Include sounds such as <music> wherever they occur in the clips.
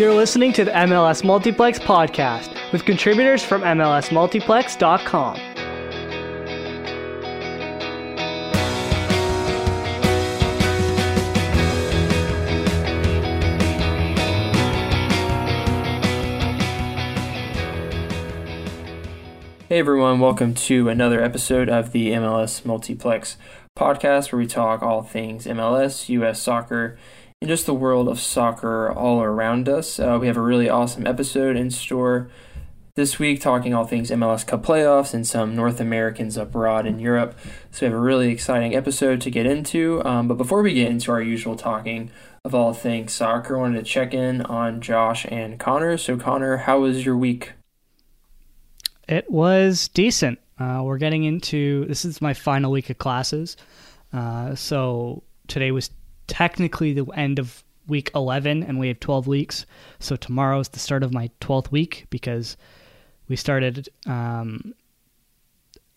You're listening to the MLS Multiplex podcast with contributors from MLSMultiplex.com. Hey everyone, welcome to another episode of the MLS Multiplex podcast where we talk all things MLS, US soccer, just the world of soccer all around us. Uh, we have a really awesome episode in store this week talking all things MLS Cup playoffs and some North Americans abroad in Europe. So we have a really exciting episode to get into. Um, but before we get into our usual talking of all things soccer, I wanted to check in on Josh and Connor. So, Connor, how was your week? It was decent. Uh, we're getting into this is my final week of classes. Uh, so today was technically the end of week 11, and we have 12 weeks. So tomorrow is the start of my 12th week because we started um,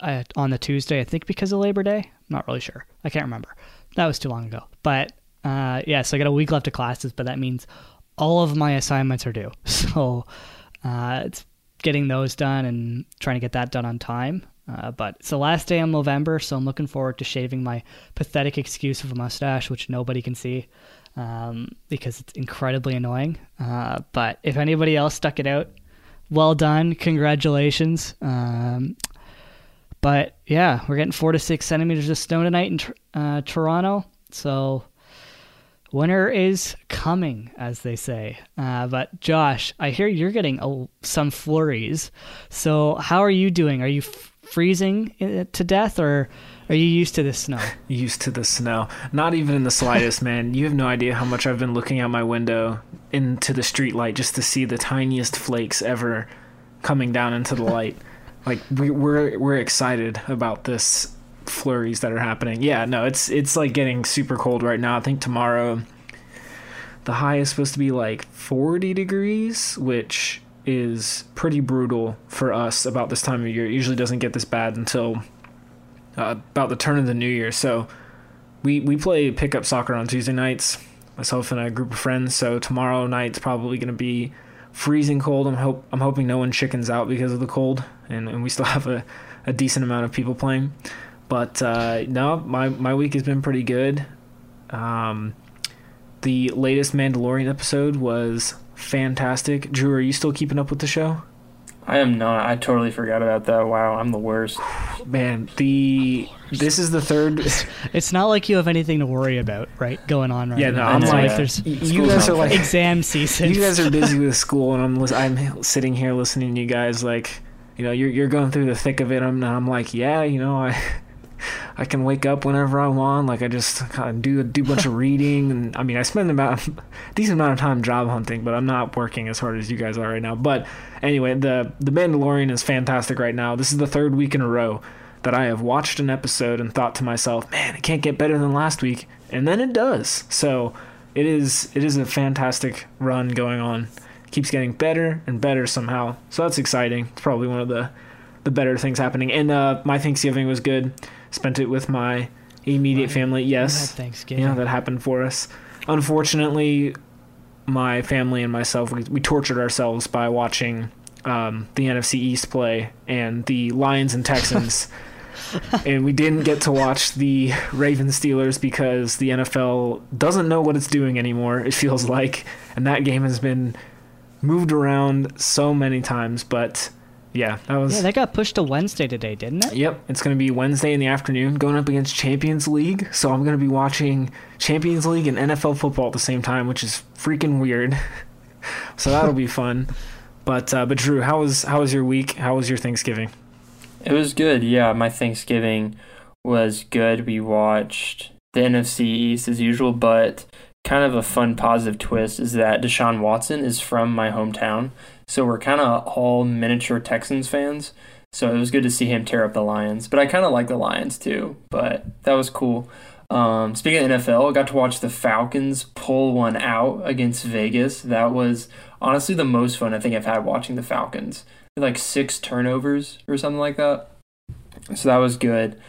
at, on the Tuesday, I think because of Labor Day. I'm not really sure. I can't remember. That was too long ago. But uh, yeah, so I got a week left of classes, but that means all of my assignments are due. <laughs> So uh, it's getting those done and trying to get that done on time. Uh, but it's the last day of November, so I'm looking forward to shaving my pathetic excuse of a mustache, which nobody can see um, because it's incredibly annoying. Uh, but if anybody else stuck it out, well done. Congratulations. Um, but yeah, we're getting four to six centimeters of snow tonight in uh, Toronto. So winter is coming, as they say. Uh, but Josh, I hear you're getting some flurries. So how are you doing? Are you f- freezing uh, to death, or are you used to the snow? Used to the snow. Not even in the slightest, <laughs> man. You have no idea how much I've been looking out my window into the street light just to see the tiniest flakes ever coming down into the light. <laughs> like we, we're we're excited about this flurries that are happening. Yeah, no, it's it's like getting super cold right now. I think tomorrow the high is supposed to be like 40 degrees, which is pretty brutal for us about this time of year. It usually doesn't get this bad until uh, about the turn of the new year. So we we play pickup soccer on Tuesday nights, myself and a group of friends. So tomorrow night's probably going to be freezing cold. I'm hope I'm hoping no one chickens out because of the cold, and, and we still <laughs> have a, a decent amount of people playing. But uh, no, my my week has been pretty good. Um, the latest Mandalorian episode was fantastic. Drew, are you still keeping up with the show? I am not. I totally forgot about that. Wow, I'm the worst. Man, the this is the third. <laughs> It's not like you have anything to worry about, right? Going on right Yeah, now. no, I'm It's like- like there's you guys are like exam season. you guys are <laughs> busy with school, and I'm I'm sitting here listening to you guys like, you know, you're you're going through the thick of it. I'm I'm like, yeah, you know, I I can wake up whenever I want. Like I just kind of do do a bunch of <laughs> reading, and I mean, I spend about a <laughs> decent amount of time job hunting, but I'm not working as hard as you guys are right now. But anyway, the the Mandalorian is fantastic right now. This is the third week in a row that I have watched an episode and thought to myself, man, it can't get better than last week, and then it does. So it is it is a fantastic run going on. Keeps getting better and better somehow. So that's exciting. It's probably one of the the better things happening. And uh, my Thanksgiving was good. Spent it with my immediate family. Yes, Thanksgiving. yeah, that happened for us. Unfortunately, my family and myself we, we tortured ourselves by watching um, the NFC East play and the Lions and Texans. <laughs> and we didn't get to watch the Ravens Steelers because the NFL doesn't know what it's doing anymore, it feels like. And that game has been moved around so many times, but yeah, that was Yeah, that got pushed to Wednesday today, didn't it? Yep, it's going to be Wednesday in the afternoon going up against Champions League. So I'm going to be watching Champions League and NFL football at the same time, which is freaking weird. <laughs> so that'll be fun. But uh, but Drew, how was how was your week? How was your Thanksgiving? It was good. Yeah, my Thanksgiving was good. We watched the NFC East as usual, but kind of a fun positive twist is that Deshaun Watson is from my hometown. So we're kind of all miniature Texans fans. So it was good to see him tear up the Lions. But I kind of like the Lions too. But that was cool. Um, speaking of NFL, I got to watch the Falcons pull one out against Vegas. That was honestly the most fun I think I've had watching the Falcons. Like six turnovers or something like that. So that was good.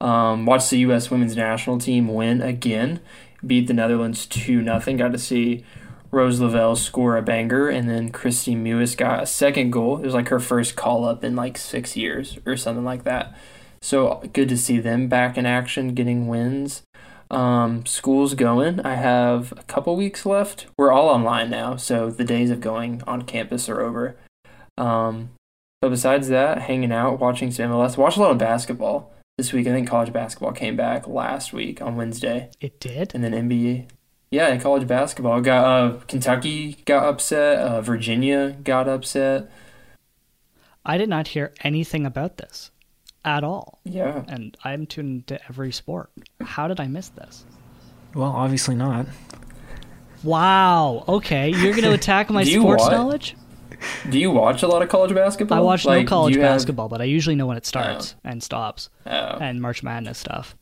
Um, watched the U.S. women's national team win again, beat the Netherlands 2 0. Got to see Rose Lavelle score a banger, and then Kristie Mewis got a second goal. It was like her first call up in like six years or something like that. So good to see them back in action, getting wins. Um, school's going. I have a couple weeks left. We're all online now, so the days of going on campus are over. Um, but besides that, hanging out, watching some MLS, watch a lot of basketball this week. I think college basketball came back last week on Wednesday, It did. and then NBA. Yeah, in college basketball, got uh, Kentucky got upset, uh, Virginia got upset. I did not hear anything about this at all. Yeah, And I'm tuned into every sport. How did I miss this? Well, obviously not. Wow. Okay, you're going <laughs> to attack my sports what? knowledge? do you watch a lot of college basketball? I watch Like, no college do you have- basketball, but I usually know when it starts and stops Oh, and March Madness stuff.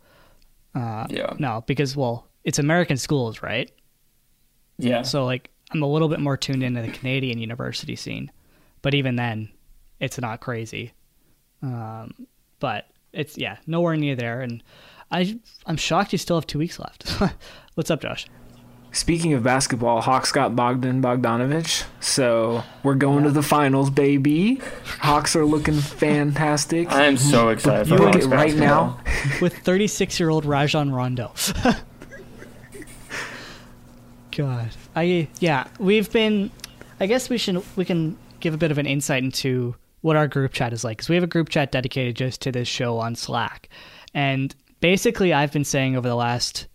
Uh, yeah, no, because well, it's American schools, right? yeah. So like I'm a little bit more tuned into the Canadian university scene, but even then, it's not crazy. Um, but it's yeah, nowhere near there, and I I'm shocked you still have two weeks left. <laughs> What's up, Josh? Speaking of basketball, Hawks got Bogdan Bogdanovich, so we're going to the finals, baby. Hawks are looking fantastic. I am so excited you for look Hawks at right now. With 36 year old Rajon Rondo. <laughs> God, I yeah, we've been. I guess we should we can give a bit of an insight into what our group chat is like because we have a group chat dedicated just to this show on Slack, and basically I've been saying over the last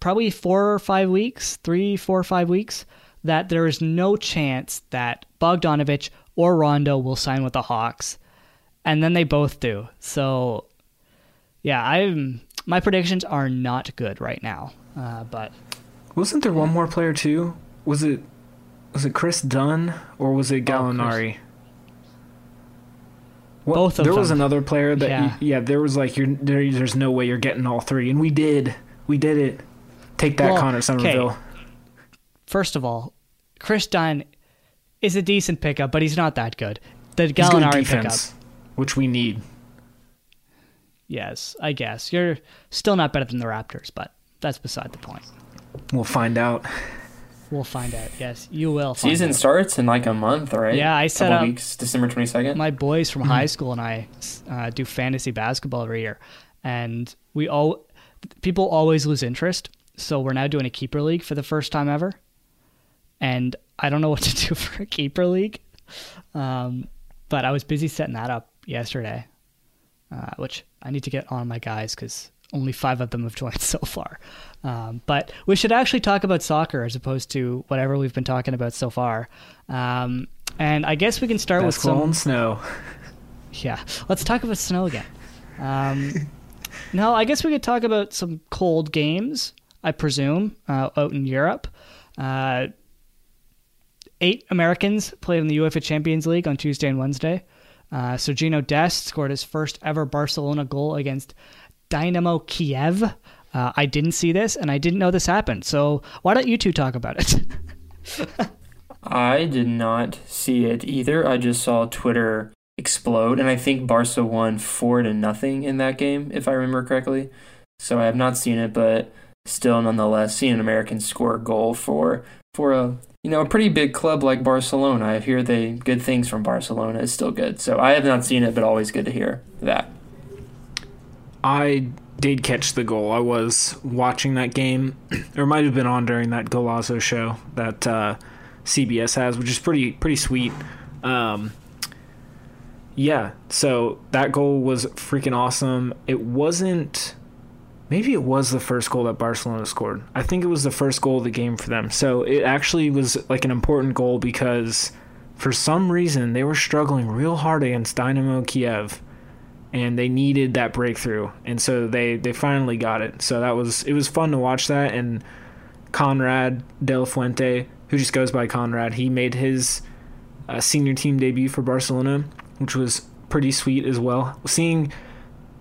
probably four or five weeks, three, four or five weeks, that there is no chance that Bogdanovich or Rondo will sign with the Hawks, and then they both do. So, yeah, I'm my predictions are not good right now. Uh, but Wasn't there one more player too? Was it was it Kris Dunn or was it Gallinari? What- Both of there was another player that Yeah. yeah, yeah there was like you're there, there's no way you're getting all three and we did we did it take that Well, Connor okay. Somerville first of all, Kris Dunn is a decent pickup, but he's not that good. The He's good at Gallinari pickup, which we need yes, I guess you're still not better than the Raptors, but that's beside the point. we'll find out We'll find out. Yes, you will. Find Season out. starts in like a month, right? Yeah, I set Couple up- weeks, December twenty second. my boys from high school and I uh, do fantasy basketball every year, and we all people always lose interest. So we're now doing a keeper league for the first time ever, and I don't know what to <laughs> do for a keeper league. Um, but I was busy setting that up yesterday, uh, which I need to get on my guys because only five of them have joined <laughs> so far. Um, but we should actually talk about soccer as opposed to whatever we've been talking about so far. Um, and I guess we can start with some. and snow <laughs> Yeah, let's talk about snow again. Um, no, I guess we could talk about some cold games. I presume uh, out in Europe. Uh, eight Americans played in the UEFA Champions League on Tuesday and Wednesday. Uh, Sergiño Dest scored his first ever Barcelona goal against Dynamo Kiev. Uh, I didn't see this, and I didn't know this happened. So why don't you two talk about it? <laughs> I did not see it either. I just saw Twitter explode, and I think Barca won four to nothing in that game, if I remember correctly. So I have not seen it, but still, nonetheless, seeing an American score a goal for for a you know a pretty big club like Barcelona. I hear they good things from Barcelona is still good. So I have not seen it, but always good to hear that. I did catch the goal. I was watching that game, <clears throat> or might have been on during that Golazo show that uh, CBS has, which is pretty pretty sweet. Um, yeah, so that goal was freaking awesome. It wasn't. Maybe it was the first goal that Barcelona scored. I think it was the first goal of the game for them. So it actually was like an important goal because for some reason they were struggling real hard against Dynamo Kiev and they needed that breakthrough and so they they finally got it. So that was it was fun to watch that and konrad de la fuente who just goes by konrad he made his uh, senior team debut for barcelona which was pretty sweet as well. Seeing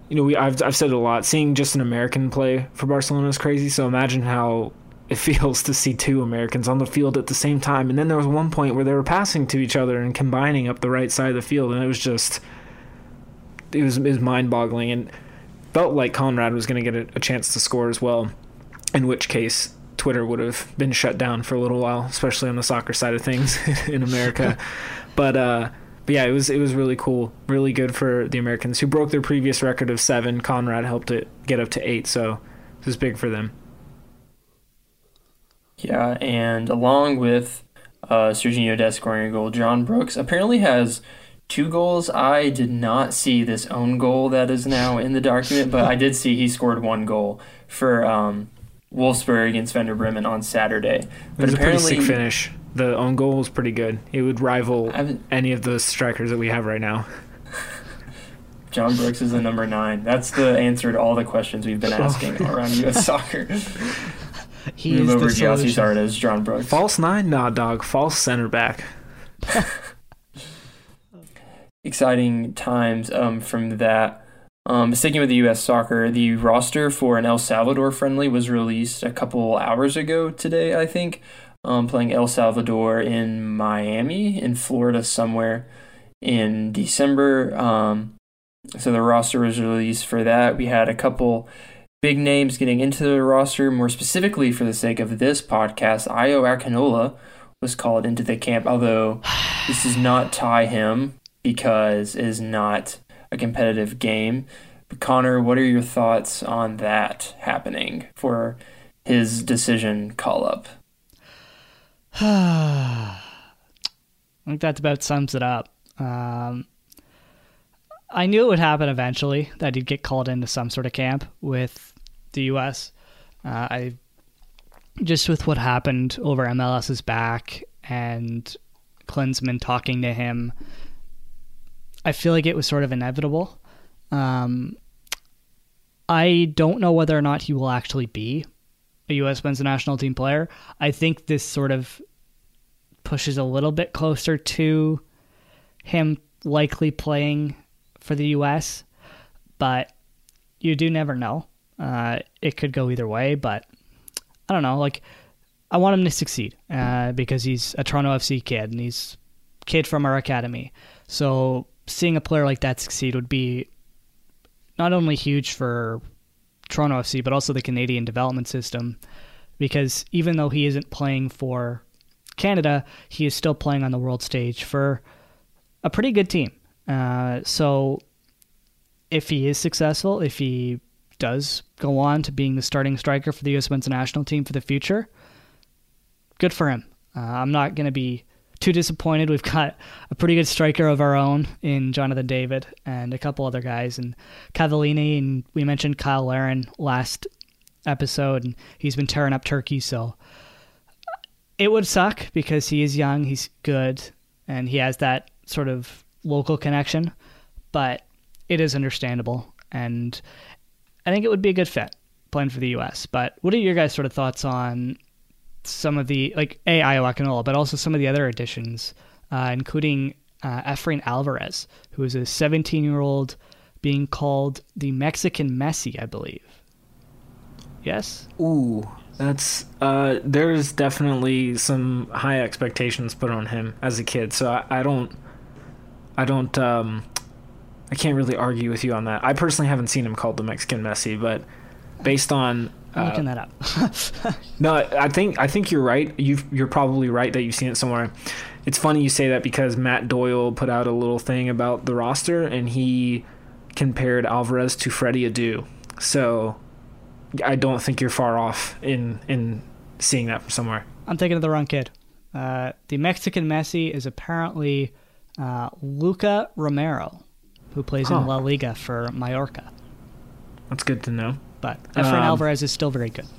you know we I've, I've said it a lot seeing just an american play for barcelona is crazy so imagine how it <laughs> feels to see two americans on the field at the same time. And then there was one point where they were passing to each other and combining up the right side of the field and it was just it was, it was mind boggling and felt like Konrad was going to get a, a chance to score as well. In which case, Twitter would have been shut down for a little while, especially on the soccer side of things <laughs> in America. <laughs> but uh, but yeah, it was it was really cool, really good for the Americans who broke their previous record of seven. Konrad helped it get up to eight, so it was big for them. Yeah, and along with uh, Sergiño Dest scoring a goal, John Brooks apparently has two goals. I did not see this own goal that is now in the document, but I did see he scored one goal for um, Wolfsburg against Werder Bremen on Saturday. But it was apparently, a pretty sick finish. The own goal was pretty good. It would rival any of the strikers that we have right now. <laughs> John Brooks is the number nine. That's the answer to all the questions we've been asking around U.S. <laughs> soccer. He Move over Gyasi Zardes, John Brooks. False nine? Nah, dog. False center back <laughs> exciting times um, from that. Um, sticking with the U.S. soccer, the roster for an El Salvador friendly was released a couple hours ago today, I think. Um, playing El Salvador in Miami, in Florida, somewhere in December. Um, so the roster was released for that. We had a couple big names getting into the roster. More specifically, for the sake of this podcast, Ayo Akinola was called into the camp, although this does not tie him because it is not a competitive game. But Connor, what are your thoughts on that happening for his decision call up? <sighs> I think that about sums it up. Um, I knew it would happen eventually that he'd get called into some sort of camp with the U.S. Uh, I just with what happened over MLS's back and Klinsmann talking to him I feel like it was sort of inevitable. Um, I don't know whether or not he will actually be a U.S. men's national team player. I think this sort of pushes a little bit closer to him likely playing for the U.S., but you do never know. Uh, it could go either way, but I don't know. Like, I want him to succeed uh, because he's a Toronto FC kid and he's kid from our academy. So seeing a player like that succeed would be not only huge for Toronto FC, but also the Canadian development system. Because even though he isn't playing for Canada, he is still playing on the world stage for a pretty good team. Uh, so if he is successful, if he does go on to being the starting striker for the U.S. men's national team for the future, good for him. Uh, I'm not going to be too disappointed. We've got a pretty good striker of our own in Jonathan David and a couple other guys, and Cavallini, and we mentioned Kyle Larin last episode, and he's been tearing up Turkey. So it would suck because he is young, he's good, and he has that sort of local connection, but it is understandable, and I think it would be a good fit playing for the U.S. But what are your guys' sort of thoughts on some of the like a Ayo Akinola, but also some of the other additions, uh, including uh, Efrain Alvarez, who is a 17 year old being called the Mexican Messi, I believe. Yes. Ooh, that's uh, there's definitely some high expectations put on him as a kid. So I, I don't, I don't, um, I can't really argue with you on that. I personally haven't seen him called the Mexican Messi, but based on I'm looking that up. <laughs> No, I think I think you're right. You you're probably right that you've seen it somewhere. It's funny you say that because Matt Doyle put out a little thing about the roster and he compared Alvarez to Freddie Adu. So I don't think you're far off in in seeing that from somewhere. I'm thinking of the wrong kid. Uh, the Mexican Messi is apparently uh, Luka Romero, who plays Huh. in La Liga for Mallorca. That's good to know. But Efrain Um, Alvarez is still very good. <laughs>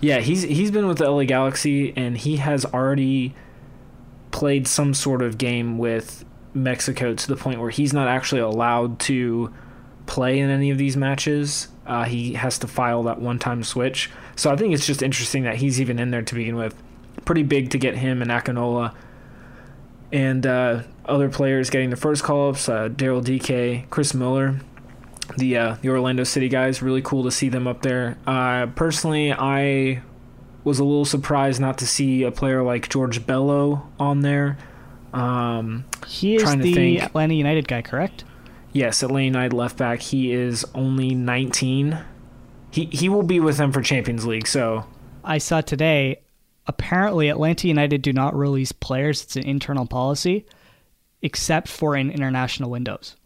Yeah, he's he's been with the LA Galaxy and he has already played some sort of game with Mexico to the point where he's not actually allowed to play in any of these matches. Uh, he has to file that one-time switch. So I think it's just interesting that he's even in there to begin with. Pretty big to get him and Akinola and uh, other players getting the first call-ups. Uh, Daryl Dike, Chris Mueller, the uh, the Orlando City guys. Really cool to see them up there. Uh, personally, I was a little surprised not to see a player like George Bello on there. Um, He is the think. Atlanta United guy, correct? yes, Atlanta United left back. He is only 19. He he will be with them for Champions League. So I saw today. Apparently, Atlanta United do not release players. It's an internal policy, except for in international windows.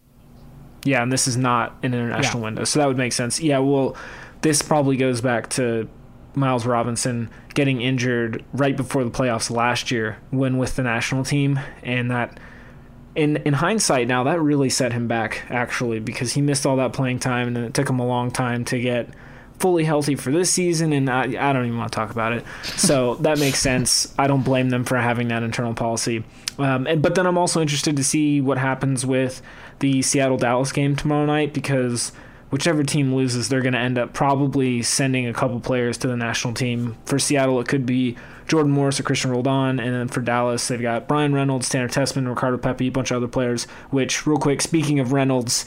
Yeah, and this is not an international Yeah. window, so that would make sense. Yeah, well, this probably goes back to Miles Robinson getting injured right before the playoffs last year when with the national team, and that in in hindsight now that really set him back actually because he missed all that playing time and then it took him a long time to get fully healthy for this season and I, I don't even want to talk about it so <laughs> that makes sense i don't blame them for having that internal policy um, and, but then i'm also interested to see what happens with the seattle dallas game tomorrow night because whichever team loses they're going to end up probably sending a couple players to the national team for seattle it could be jordan morris or cristian roldan and then for dallas they've got bryan reynolds tanner tessmann ricardo pepi a bunch of other players which real quick speaking of reynolds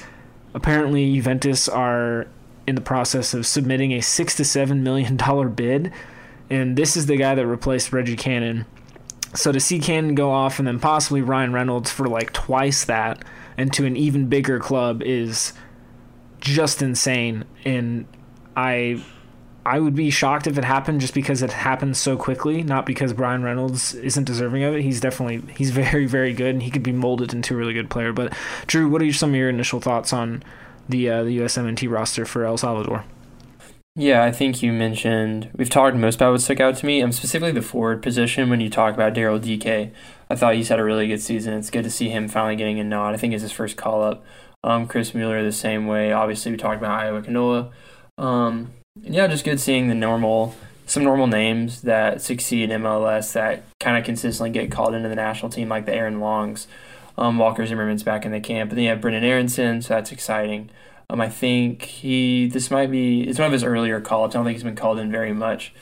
apparently Juventus are in the process of submitting a six to seven million dollar bid, and this is the guy that replaced Reggie Cannon. So to see Cannon go off and then possibly Ryan Reynolds for like twice that and to an even bigger club is just insane. And I I would be shocked if it happened just because it happened so quickly, not because Bryan Reynolds isn't deserving of it. He's definitely he's <laughs> very very good and he could be molded into a really good player. But Drew, what are some of your initial thoughts on the uh, the USMNT roster for El Salvador? Yeah, I think you mentioned we've talked most about what stuck out to me. Um, specifically the forward position when you talk about Daryl Dike. I thought he's had a really good season. It's good to see him finally getting a nod. I think it's his first call up. Um, Chris Mueller the same way. Obviously, we talked about Ayo Akinola. Um, yeah, just good seeing the normal, some normal names that succeed in MLS that kind of consistently get called into the national team, like the Aaron Longs. Um, Walker Zimmerman's back in the camp, and then you have Brenden Aaronson, so that's exciting. Um, I think he this might be it's one of his earlier call ups. I don't think he's been called in very much.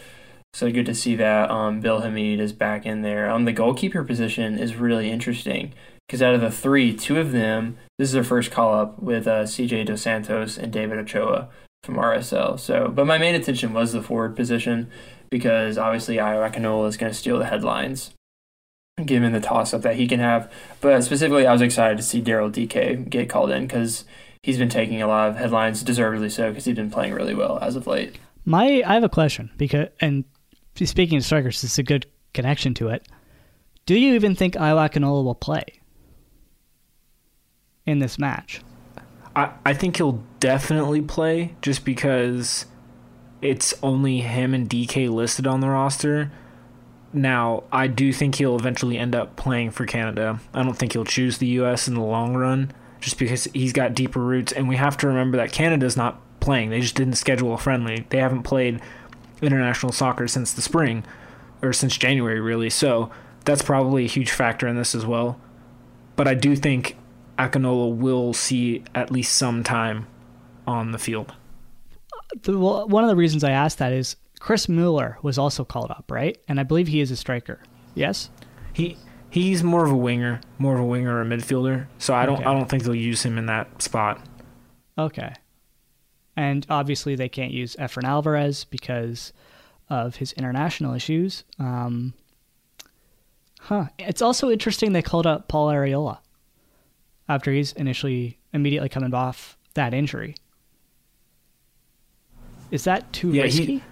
So good to see that um, Bill Hamid is back in there. Um, the goalkeeper position is really interesting because out of the three, two of them, this is their first call up with uh, CJ Dos Santos and David Ochoa from RSL. So, but my main attention was the forward position because obviously Ayo Akinola is going to steal the headlines, given the toss up that he can have. But specifically, I was excited to see Daryl Dike get called in because he's been taking a lot of headlines, deservedly so, because he's been playing really well as of late. My, I have a question because, and speaking of strikers, this is a good connection to it. Do you even think Ayo Akinola will play in this match? I, I think he'll definitely play just because it's only him and Dike listed on the roster. Now, I do think he'll eventually end up playing for Canada. I don't think he'll choose the US in the long run just because he's got deeper roots and we have to remember that Canada's not playing. They just didn't schedule a friendly. They haven't played international soccer since the spring or since January really. So, that's probably a huge factor in this as well. But I do think Akinola will see at least some time on the field. The, well, one of the reasons I asked that is Chris Mueller was also called up, right? And I believe he is a striker. Yes. He he's more of a winger, more of a winger or a midfielder. So I don't Okay. I don't think they'll use him in that spot. Okay. And obviously, they can't use Efren Alvarez because of his international issues. Um, huh. It's also interesting they called up Paul Arriola after he's initially immediately coming off that injury. Is that too Yeah, risky? he-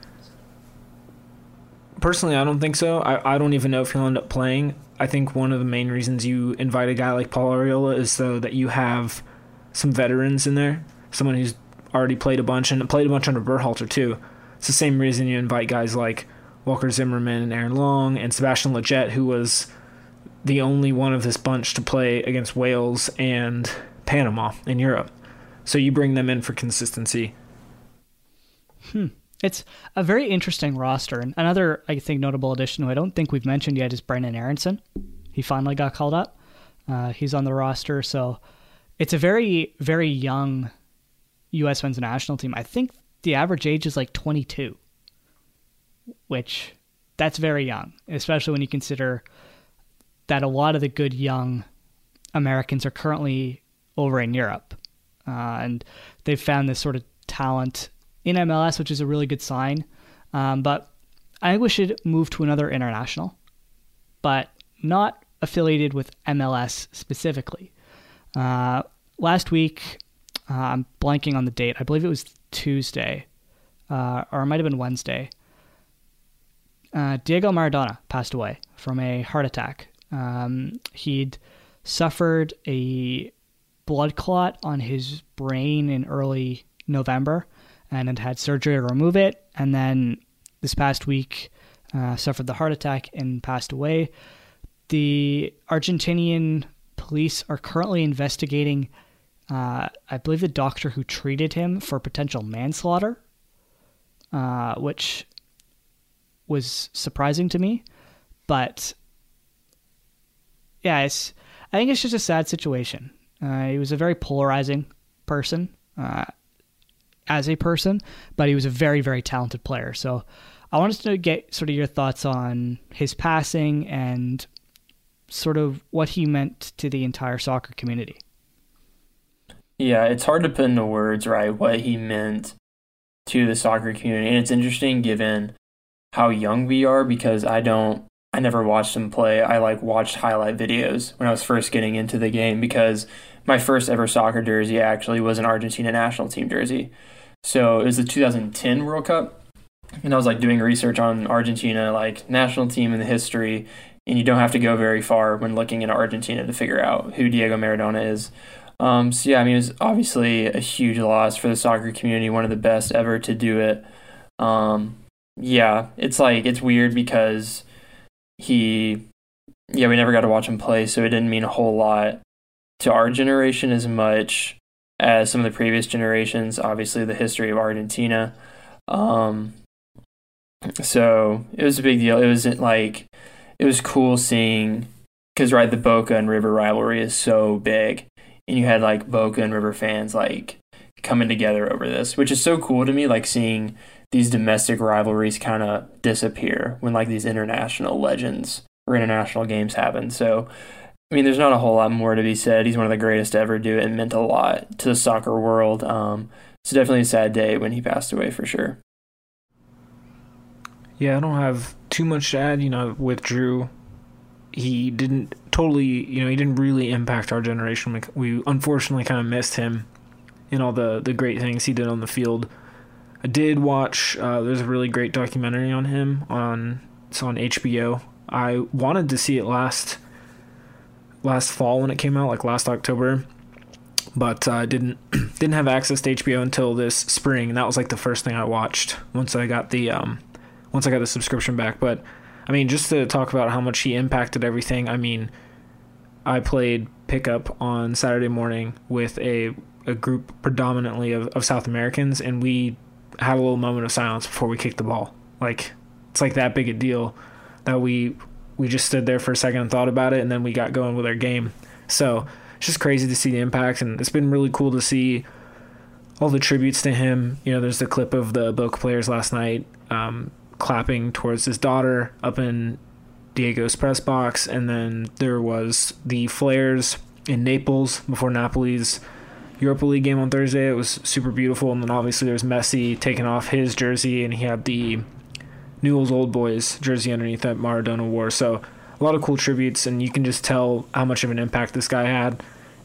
Personally, I don't think so. I, I don't even know if he'll end up playing. I think one of the main reasons you invite a guy like Paul Arriola is so that you have some veterans in there, someone who's already played a bunch and played a bunch under Berhalter too. It's the same reason you invite guys like Walker Zimmerman and Aaron Long and Sebastian Lletget, who was the only one of this bunch to play against Wales and Panama in Europe. So you bring them in for consistency. Hmm. It's a very interesting roster. And another, I think, notable addition who I don't think we've mentioned yet is Brenden Aaronson. He finally got called up. Uh, he's on the roster. So it's a very, very young U.S. men's national team. I think the average age is like 22, which that's very young, especially when you consider that a lot of the good young Americans are currently over in Europe. Uh, and they've found this sort of talent in MLS, which is a really good sign. Um, but I think we should move to another international, but not affiliated with MLS specifically. Uh, last week, uh, I'm blanking on the date. I believe it was Tuesday, uh, or it might have been Wednesday. Uh, Diego Maradona passed away from a heart attack. Um, he'd suffered a blood clot on his brain in early November and had had surgery to remove it. And then this past week, uh, suffered the heart attack and passed away. The Argentinian police are currently investigating, uh, I believe, the doctor who treated him for potential manslaughter, uh, which was surprising to me. But yeah, it's, I think it's just a sad situation. Uh, he was a very polarizing person uh, as a person, but he was a very, very talented player. So I wanted to get sort of your thoughts on his passing and sort of what he meant to the entire soccer community. Yeah, it's hard to put into words, right, what he meant to the soccer community. And it's interesting given how young we are because I don't I never watched him play. I like watched highlight videos when I was first getting into the game because my first ever soccer jersey actually was an Argentina national team jersey. So it was the 2010 World Cup and I was like doing research on Argentina like national team in the history and you don't have to go very far when looking at Argentina to figure out who Diego Maradona is. Um, so yeah, I mean, it was obviously a huge loss for the soccer community, one of the best ever to do it. Um, yeah, it's like it's weird because he, yeah, we never got to watch him play, so it didn't mean a whole lot to our generation as much as some of the previous generations. Obviously, the history of Argentina. Um, so it was a big deal. It wasn't like it was cool seeing because right, the Boca and River rivalry is so big and you had like Boca and River fans like coming together over this, which is so cool to me. Like seeing these domestic rivalries kind of disappear when like these international legends or international games happen. So, I mean, there's not a whole lot more to be said. He's one of the greatest to ever do it and meant a lot to the soccer world. Um, it's definitely a sad day when he passed away for sure. Yeah, I don't have too much to add. You know, with Drew, he didn't totally, you know, he didn't really impact our generation. We unfortunately kind of missed him in all the the great things he did on the field. I did watch. Uh, there's a really great documentary on him on it's on HBO. I wanted to see it last last fall when it came out, like last October, but I uh, didn't <clears throat> didn't have access to HBO until this spring, and that was like the first thing I watched once I got the um once I got the subscription back. But I mean, just to talk about how much he impacted everything. I mean, I played pickup on Saturday morning with a a group predominantly of, of South Americans, and we had a little moment of silence before we kicked the ball. Like it's like that big a deal that we we just stood there for a second and thought about it, and then we got going with our game. So it's just crazy to see the impact, and it's been really cool to see all the tributes to him. You know, there's the clip of the Boca players last night um, clapping towards his daughter up in Diego's press box, and then there was the flares in Naples before Napoli's Europa League game on Thursday. It was super beautiful, and then obviously there's Messi taking off his jersey, and he had the Newell's Old Boys jersey underneath that Maradona wore. So a lot of cool tributes, and you can just tell how much of an impact this guy had.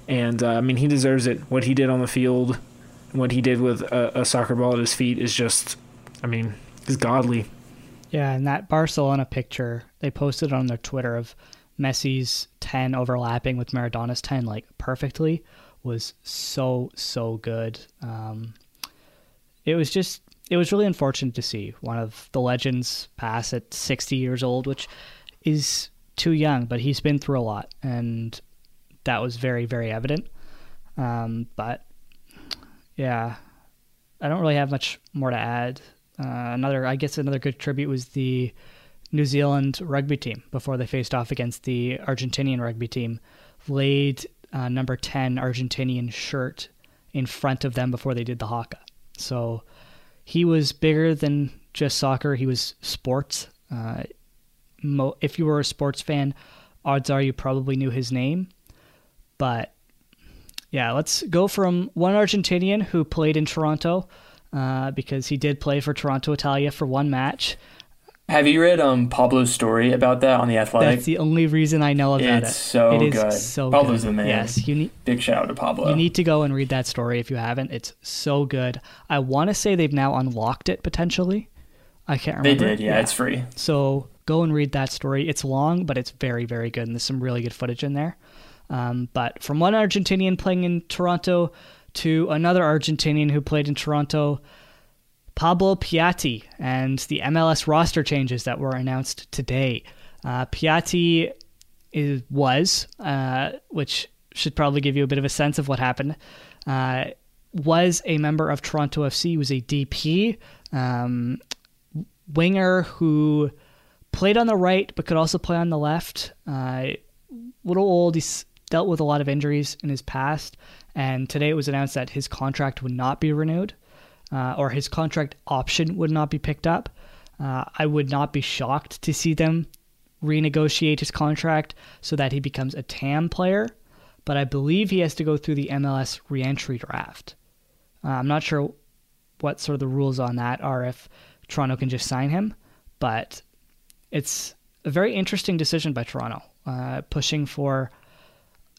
And uh, I mean, he deserves it. What he did on the field, what he did with a, a soccer ball at his feet is just, I mean, is godly. Yeah, and that Barcelona picture they posted on their Twitter of Messi's 10 overlapping with Maradona's 10 like perfectly was so so good. Um, it was just it was really unfortunate to see one of the legends pass at 60 years old, which is too young, but he's been through a lot, and that was very very evident. Um, but yeah, I don't really have much more to add. Uh, another, I guess, another good tribute was the New Zealand rugby team before they faced off against the Argentinian rugby team. Laid uh, number ten Argentinian shirt in front of them before they did the haka. So he was bigger than just soccer. He was sports. Uh, mo- if you were a sports fan, odds are you probably knew his name. But yeah, let's go from one Argentinian who played in Toronto uh, because he did play for Toronto Italia for one match. Have you read um Pablo's story about that on the Athletic? That's the only reason I know about it. it's it. so it is good. so Pablo's good. the man. Yes, you need Big shout out to Pablo. you need to go and read that story if you haven't. It's so good. I want to say they've now unlocked it potentially. I can't remember. they did, yeah, it's free. So go and read that story. It's long, but it's very, very good, and there's some really good footage in there. Um, but from one Argentinian playing in Toronto to another Argentinian who played in Toronto, Pablo Piatti, and the MLS roster changes that were announced today. Uh, Piatti is, was, uh, which should probably give you a bit of a sense of what happened, uh, was a member of Toronto FC, was a DP. Um, winger who played on the right but could also play on the left. Uh, little old, he's dealt with a lot of injuries in his past, and today it was announced that his contract would not be renewed, uh, or his contract option would not be picked up. Uh, I would not be shocked to see them renegotiate his contract so that he becomes a TAM player, but I believe he has to go through the MLS reentry draft. Uh, I'm not sure what sort of the rules on that are if Toronto can just sign him, but it's a very interesting decision by Toronto, uh, pushing for,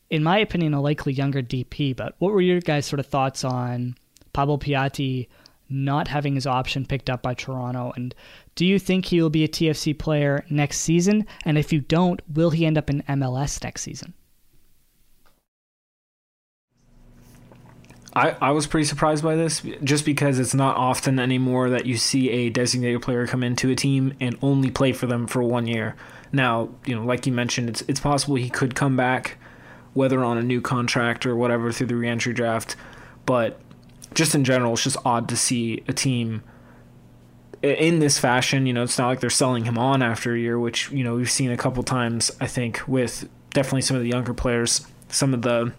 in my opinion, a likely younger DP. But what were your guys' sort of thoughts on Pablo Piatti not having his option picked up by Toronto? And do you think he will be a TFC player next season? And if you don't, will he end up in MLS next season? I, I was pretty surprised by this just because it's not often anymore that you see a designated player come into a team and only play for them for one year. Now, you know, like you mentioned, it's it's possible he could come back, whether on a new contract or whatever through the reentry draft. But just in general, it's just odd to see a team in this fashion. You know, it's not like they're selling him on after a year, which you know we've seen a couple times. I think with definitely some of the younger players, some of the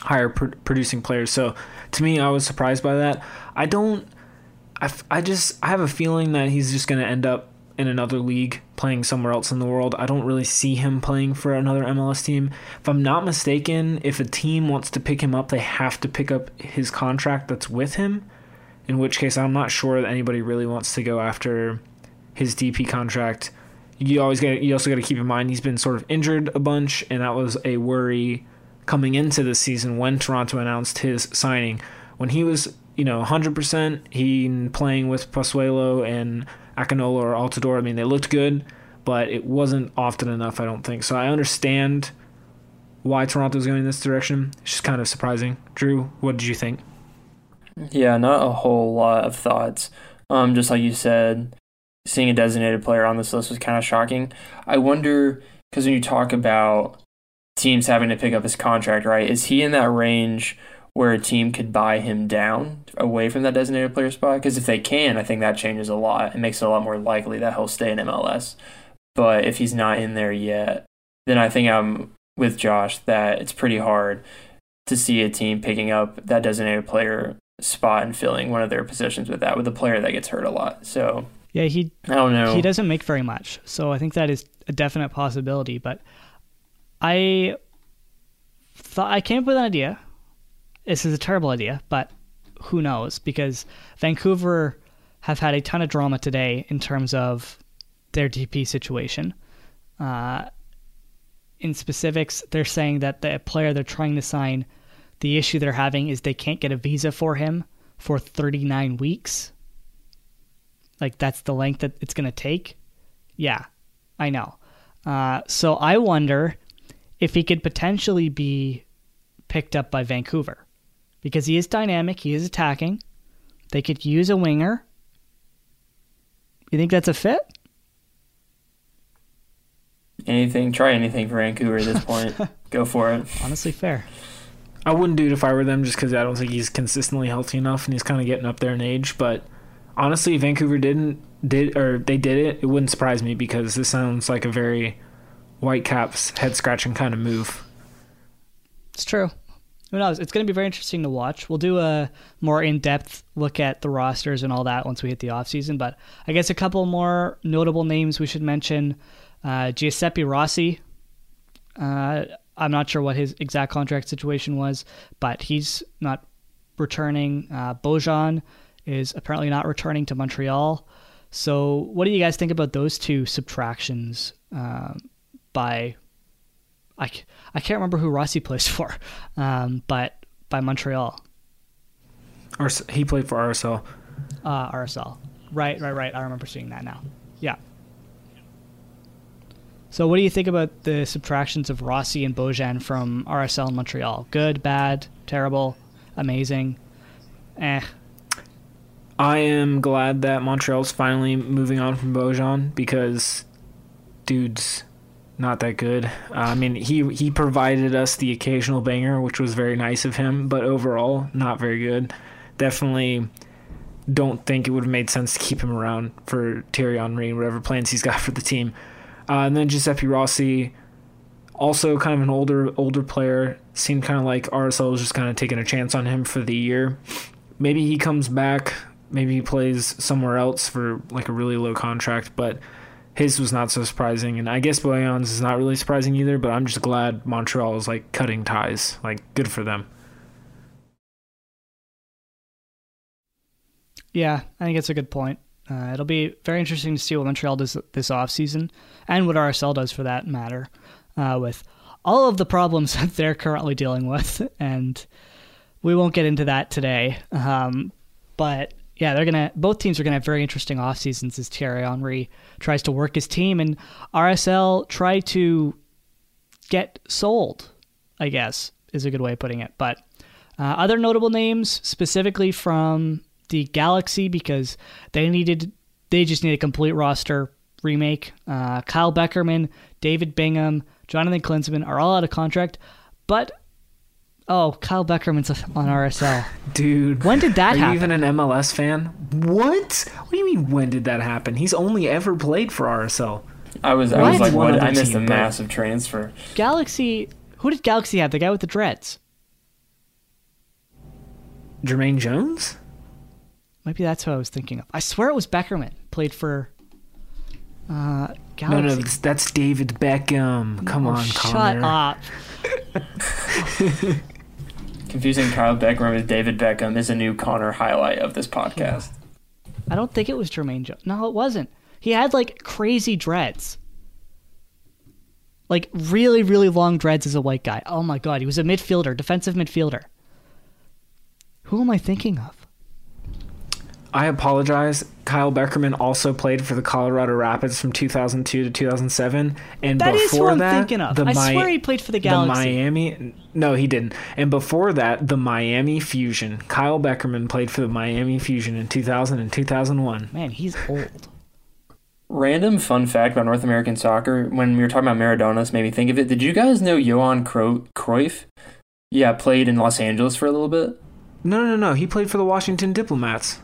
higher pr- producing players. So to me, I was surprised by that. I don't. I, I just I have a feeling that he's just going to end up in another league playing somewhere else in the world. I don't really see him playing for another MLS team. If I'm not mistaken, if a team wants to pick him up, they have to pick up his contract that's with him. In which case, I'm not sure that anybody really wants to go after his DP contract. You always get you also got to keep in mind he's been sort of injured a bunch, and that was a worry coming into the season when Toronto announced his signing. When he was, you know, 100%, he playing with Pozuelo and Akinola or Altidore, I mean, they looked good, but it wasn't often enough, I don't think. So I understand why Toronto's going in this direction. It's just kind of surprising. Drew, what did you think? Yeah, not a whole lot of thoughts. Um, just like you said, seeing a designated player on this list was kind of shocking. I wonder because when you talk about teams having to pick up his contract, right? Is he in that range where a team could buy him down away from that designated player spot? Because if they can, I think that changes a lot. It makes it a lot more likely that he'll stay in MLS. But if he's not in there yet, then I think I'm with Josh that it's pretty hard to see a team picking up that designated player spot and filling one of their positions with that with a player that gets hurt a lot. So yeah, he I don't know. He doesn't make very much, so I think that is a definite possibility. But I thought I came up with an idea. This is a terrible idea, but who knows? Because Vancouver have had a ton of drama today in terms of their DP situation. Uh, in specifics, they're saying that the player they're trying to sign the issue they're having is they can't get a visa for him for 39 weeks. Like that's the length that it's going to take. Yeah, I know. Uh, so I wonder if he could potentially be picked up by Vancouver because he is dynamic, he is attacking. They could use a winger. You think that's a fit? Anything, try anything for Vancouver at this point. <laughs> Go for it. Honestly, fair. I wouldn't do it if I were them, just because I don't think he's consistently healthy enough, and he's kind of getting up there in age. But honestly, if Vancouver didn't did or they did it, it wouldn't surprise me because this sounds like a very Whitecaps head scratching kind of move. It's true. Who knows? It's going to be very interesting to watch. We'll do a more in depth look at the rosters and all that once we hit the offseason. But I guess a couple more notable names we should mention uh, Giuseppe Rossi. Uh, I'm not sure what his exact contract situation was, but he's not returning. Uh, Bojan is apparently not returning to Montreal. So, what do you guys think about those two subtractions uh, by I, I can't remember who Rossi plays <laughs> for, um, but by Montreal. Or he played for RSL. Uh, RSL. Right, right, right. I remember seeing that now. Yeah. So, what do you think about the subtractions of Rossi and Bojan from RSL and Montreal? Good, bad, terrible, amazing? Eh. I am glad that Montreal's finally moving on from Bojan because dude's not that good. Uh, I mean, he he provided us the occasional banger, which was very nice of him, but overall, not very good. Definitely don't think it would have made sense to keep him around for Thierry Henry whatever plans he's got for the team. Uh, and then Giuseppe Rossi, also kind of an older older player, seemed kind of like RSL was just kind of taking a chance on him for the year. Maybe he comes back. Maybe he plays somewhere else for like a really low contract, but his was not so surprising, and I guess Bojan's is not really surprising either. But I'm just glad Montreal is like cutting ties. Like, good for them. Yeah, I think it's a good point. Uh, it'll be very interesting to see what Montreal does this offseason and what RSL does for that matter uh, with all of the problems <laughs> that they're currently dealing with. And we won't get into that today. Um, but yeah, they're gonna both teams are gonna have very interesting off seasons as Thierry Henry tries to work his team and RSL try to get sold. I guess is a good way of putting it. But uh, other notable names, specifically from the Galaxy, because they needed they just need a complete roster remake. Uh, Kyle Beckerman, David Bingham, Jonathan Klinsmann are all out of contract, but Oh, Kyle Beckerman's on RSL. <laughs> Dude. When did that Are happen? you even an MLS fan? What? What do you mean when did that happen? He's only ever played for RSL. I was I was like, One what? I missed a team, but- massive transfer. Galaxy. Who did Galaxy have? The guy with the dreads. Jermaine Jones? Maybe that's who I was thinking of. I swear it was Beckerman. Played for uh, No, Galaxy. no, that's, that's David Beckham. Come Oh, on, shut Connor. up. <laughs> <laughs> Confusing Kyle Beckham with David Beckham is a new Connor highlight of this podcast. I don't think it was Jermaine Jones. No, it wasn't. He had like crazy dreads. Like really, really long dreads as a white guy. Oh my god, he was a midfielder, defensive midfielder. Who am I thinking of? I apologize. Kyle Beckerman also played for the Colorado Rapids from 2002 to 2007, and That is before who I'm that, thinking of. the I Mi- swear he played for the the Miami. No, he didn't. And before that, the Miami Fusion. Kyle Beckerman played for the Miami Fusion in 2000 and 2001. Man, he's old. Random fun fact about North American soccer: when we were talking about Maradona, this made me think of it. Did you guys know Johan Cro- Cruyff? Yeah, played in Los Angeles for a little bit. No, no, no. He played for the Washington Diplomats.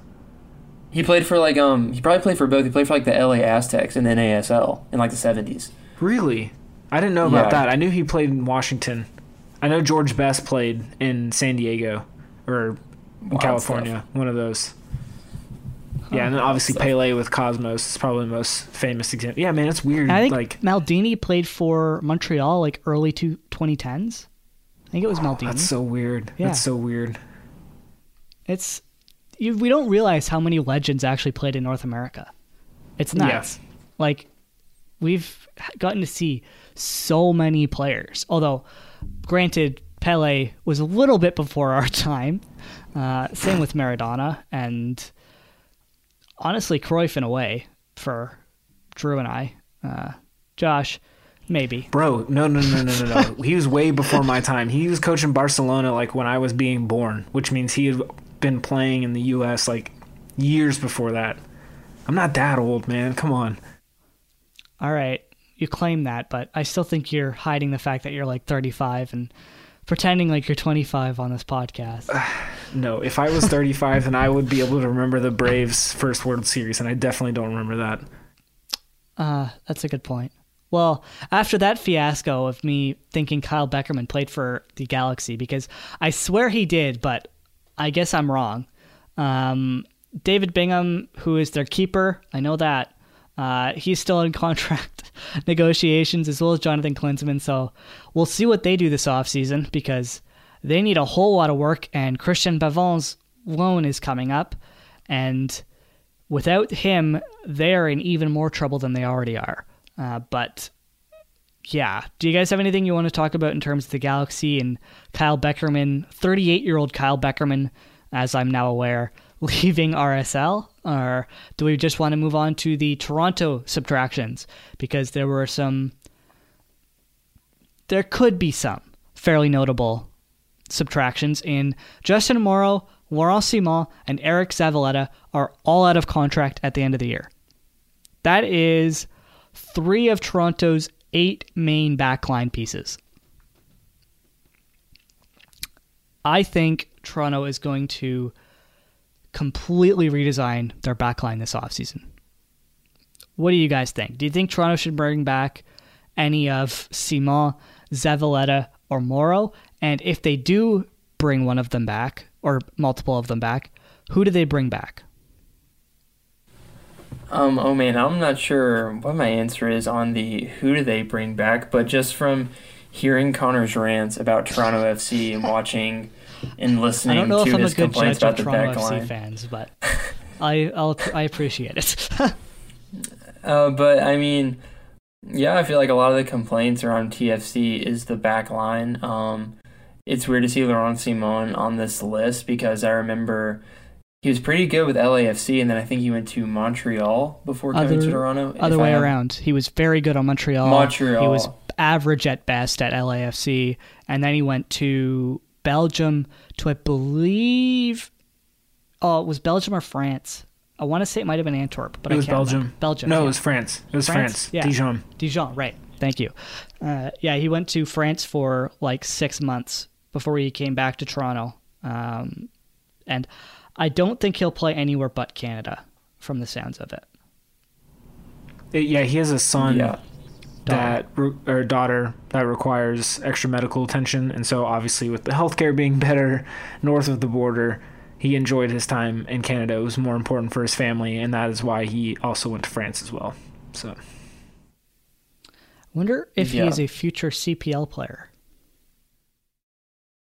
He played for like um he probably played for both. He played for like the LA Aztecs and then ASL in like the seventies. Really? I didn't know about Yeah. that. I knew he played in Washington. I know George Best played in San Diego or in Wild California. One of those. Yeah, and then obviously stuff. Pele with Cosmos is probably the most famous example. Yeah, man, it's weird. And I think like Maldini played for Montreal like early to 2010s. I think it was Maldini. that's so weird. Yeah. That's so weird. It's you, we don't realize how many legends actually played in North America. It's nuts. Like we've gotten to see so many players. Although, granted, Pele was a little bit before our <laughs> time. Uh, same with Maradona, and honestly, Cruyff in a way for Drew and I. Uh, Josh, maybe. Bro, no, no, no, no, no, no. <laughs> he was way before my time. He was coaching Barcelona like when I was being born, which means he had been playing in the U.S. like years before that. I'm not that old, man. Come on. All right, you claim that, but I still think you're hiding the fact that you're like 35 and pretending like you're 25 on this podcast. <sighs> no, if I was 35, then I would be able to remember the Braves' first World Series, and I definitely don't remember that. Uh, that's a good point. Well, after that fiasco of me thinking Kyle Beckerman played for the Galaxy, because I swear he did, but I guess I'm wrong. Um, David Bingham, who is their keeper, I know that. Uh, he's still in <laughs> contract negotiations as well as Jonathan Klinsmann. So we'll see what they do this offseason because they need a whole lot of work. And Cristian Pavón's loan is coming up. And without him, they're in even more trouble than they already are. Uh, but yeah, do you guys have anything you want to talk about in terms of the Galaxy and Kyle Beckerman, 38 year old Kyle Beckerman, as I'm now aware, <laughs> leaving RSL? Or do we just want to move on to the Toronto subtractions? Because there were some, there could be some fairly notable subtractions in Justin Morrow, Laurent Ciman, and Eric Zavaleta are all out of contract at the end of the year. That is three of Toronto's eight main backline pieces. I think Toronto is going to completely redesign their backline this offseason. What do you guys think? Do you think Toronto should bring back any of Ciman, Zavaleta, or Morrow? And if they do bring one of them back, or multiple of them back, who do they bring back? Um, oh man, I'm not sure what my answer is on the who do they bring back, but just from hearing Connor's rants about Toronto <laughs> FC and watching and listening I don't know to his complaints about the Toronto back FC line. fans, but <laughs> I I'll, I appreciate it. <laughs> Uh, but I mean, yeah, I feel like a lot of the complaints around TFC is the back line. Um, it's weird to see Laurent Ciman on this list because I remember he was pretty good with LAFC, and then I think he went to Montreal before coming Other- to Toronto. Other way around. He was very good on Montreal. Montreal. He was average at best at LAFC, and then he went to Belgium to I believe, oh, it was Belgium or France. I want to say it might have been Antwerp, but it I was can't Belgium. remember. Belgium. No, yeah. it was France. It was France. Yeah. Dijon. Dijon, right. Thank you. Uh, yeah, he went to France for like six months before he came back to Toronto. Um, and I don't think he'll play anywhere but Canada from the sounds of it. It- yeah, he has a son Yeah. that re- or daughter that requires extra medical attention, and so obviously with the healthcare being <laughs> better north of the border, he enjoyed his time in Canada. It was more important for his family, and that is why he also went to France as well. So Wonder if Yeah. he is a future CPL player.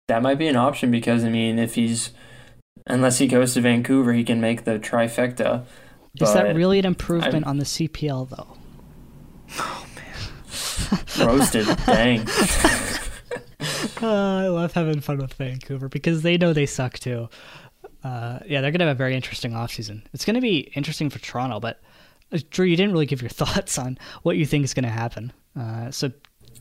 That might be an option because I mean, if he's unless he goes to Vancouver, he can make the trifecta. Is that really an improvement I'm- on the CPL though? Oh man, roasted? <laughs> Dang. Uh, I love having fun with Vancouver because they know they suck too. Uh, yeah, they're gonna have a very interesting offseason. It's gonna be interesting for Toronto, but uh, Drew, you didn't really give your <laughs> thoughts on what you think is gonna happen. Uh, so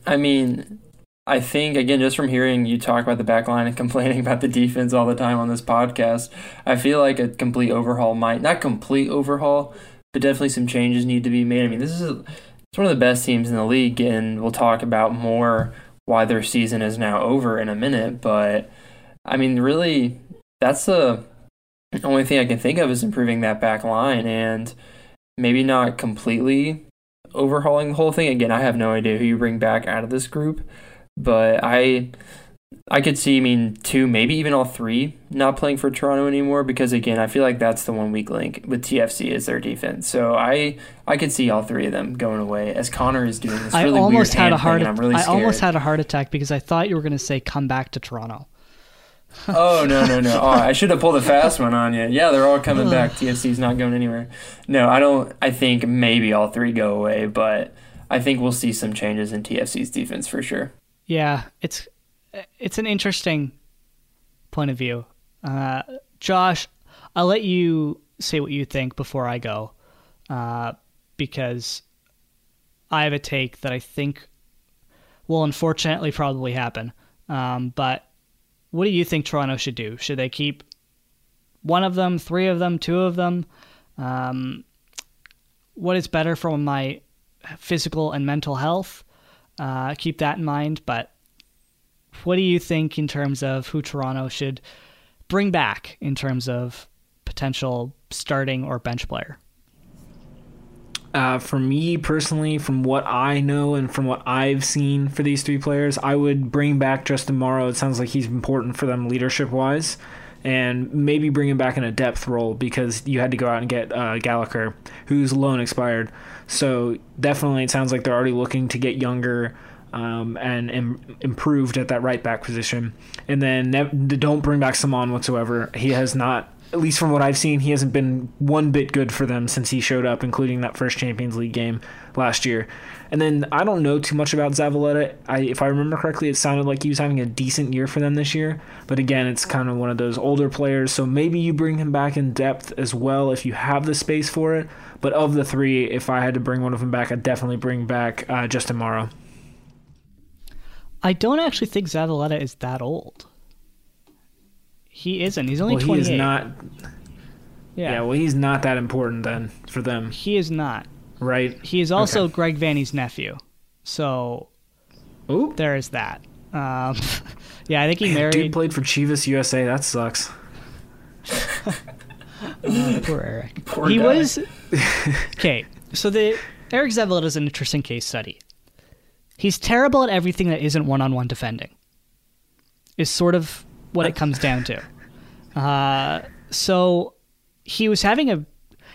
I mean, I think again, just from hearing you talk about the back line and <laughs> complaining about the defense all the time on this podcast, I feel like a complete overhaul might not complete overhaul, but definitely some changes need to be made. I mean, this is a, it's one of the best teams in the league, and we'll talk about more why their season is now over in a minute. But I mean, really, that's the only thing I can think of is improving that back line and maybe not completely overhauling the whole thing. Again, I have no idea who you bring back out of this group, but I I could see, I mean, two, maybe even all three not playing for Toronto anymore because again, I feel like that's the one weak link with TFC is their defense. So I I could see all three of them going away as Connor is doing this I really almost had a heart. thing, and I'm really I almost had a heart attack because I thought you were gonna say come back to Toronto. oh no no no! <laughs> Oh, I should have pulled a fast one on you. Yeah, they're all coming back. TFC's not going anywhere. No, I don't. I think maybe all three go away, but I think we'll see some changes in TFC's defense for sure. Yeah, it's it's an interesting point of view. Uh, Josh, I'll let you say what you think before I go, uh, because I have a take that I think will unfortunately probably happen. Um, but what do you think Toronto should do? Should they keep one of them, three of them, two of them? Um, what is better for my physical and mental health? Uh, keep that in mind. But what do you think in terms of who Toronto should bring back in terms of potential starting or bench player? Uh, for me personally, from what I know and from what I've seen for these three players, I would bring back Justin Morrow. It sounds like he's important for them leadership wise, and maybe bring him back in a depth role because you had to go out and get uh, Gallagher, whose loan expired. So definitely, it sounds like they're already looking to get younger. Um, and Im- improved at that right back position, and then ne- don't bring back Ciman whatsoever. He has not at least from what I've seen, he hasn't been one bit good for them since he showed up, including that first Champions League game last year. And then I don't know too much about Zavaleta. I, if I remember correctly, it sounded like he was having a decent year for them this year. But again, it's kind of one of those older players, so maybe you bring him back in depth as well if you have the space for it. But of the three, if I had to bring one of them back, I'd definitely bring back uh, Justin Morrow. I don't actually think Zavaleta is that old. He isn't. He's only well, 28. He is not. Yeah. yeah. Well, he's not that important then for them. He is not. Right. He is also okay. Greg Vanney's nephew. So. Ooh. There is that. Um, <laughs> yeah, I think he married. Dude played for Chivas USA. That sucks. <laughs> oh, poor Eric. Poor he guy. was. <laughs> Okay, so the Eric Zavaleta is an interesting case study. He's terrible at everything that isn't one-on-one defending. Is sort of what it comes down to. Uh, so he was having a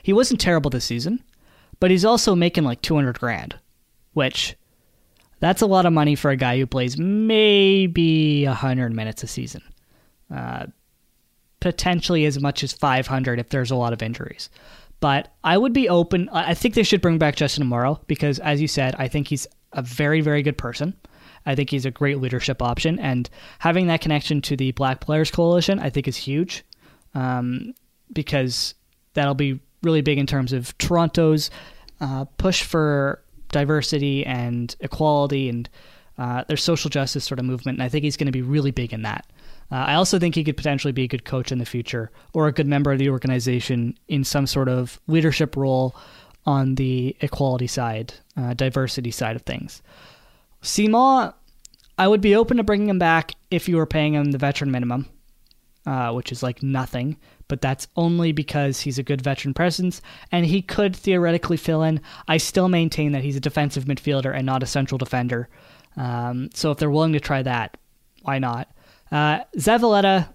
he wasn't terrible this season, but he's also making like 200 grand, which that's a lot of money for a guy who plays maybe 100 minutes a season. Uh, potentially as much as 500 if there's a lot of injuries. But I would be open. I think they should bring back Justin Morrow because, as you said, I think he's a very, very good person. I think he's a great leadership option, and having that connection to the Black Players Coalition, I think, is huge, um, because that'll be really big in terms of Toronto's uh, push for diversity and equality and uh, their social justice sort of movement. And I think he's going to be really big in that. Uh, I also think he could potentially be a good coach in the future or a good member of the organization in some sort of leadership role on the equality side, uh, diversity side of things. Ciman, I would be open to bringing him back if you were paying him the veteran minimum, uh, which is like nothing, but that's only because he's a good veteran presence and he could theoretically fill in. I still maintain that he's a defensive midfielder and not a central defender. Um, so if they're willing to try that, why not? Uh, Zavaleta,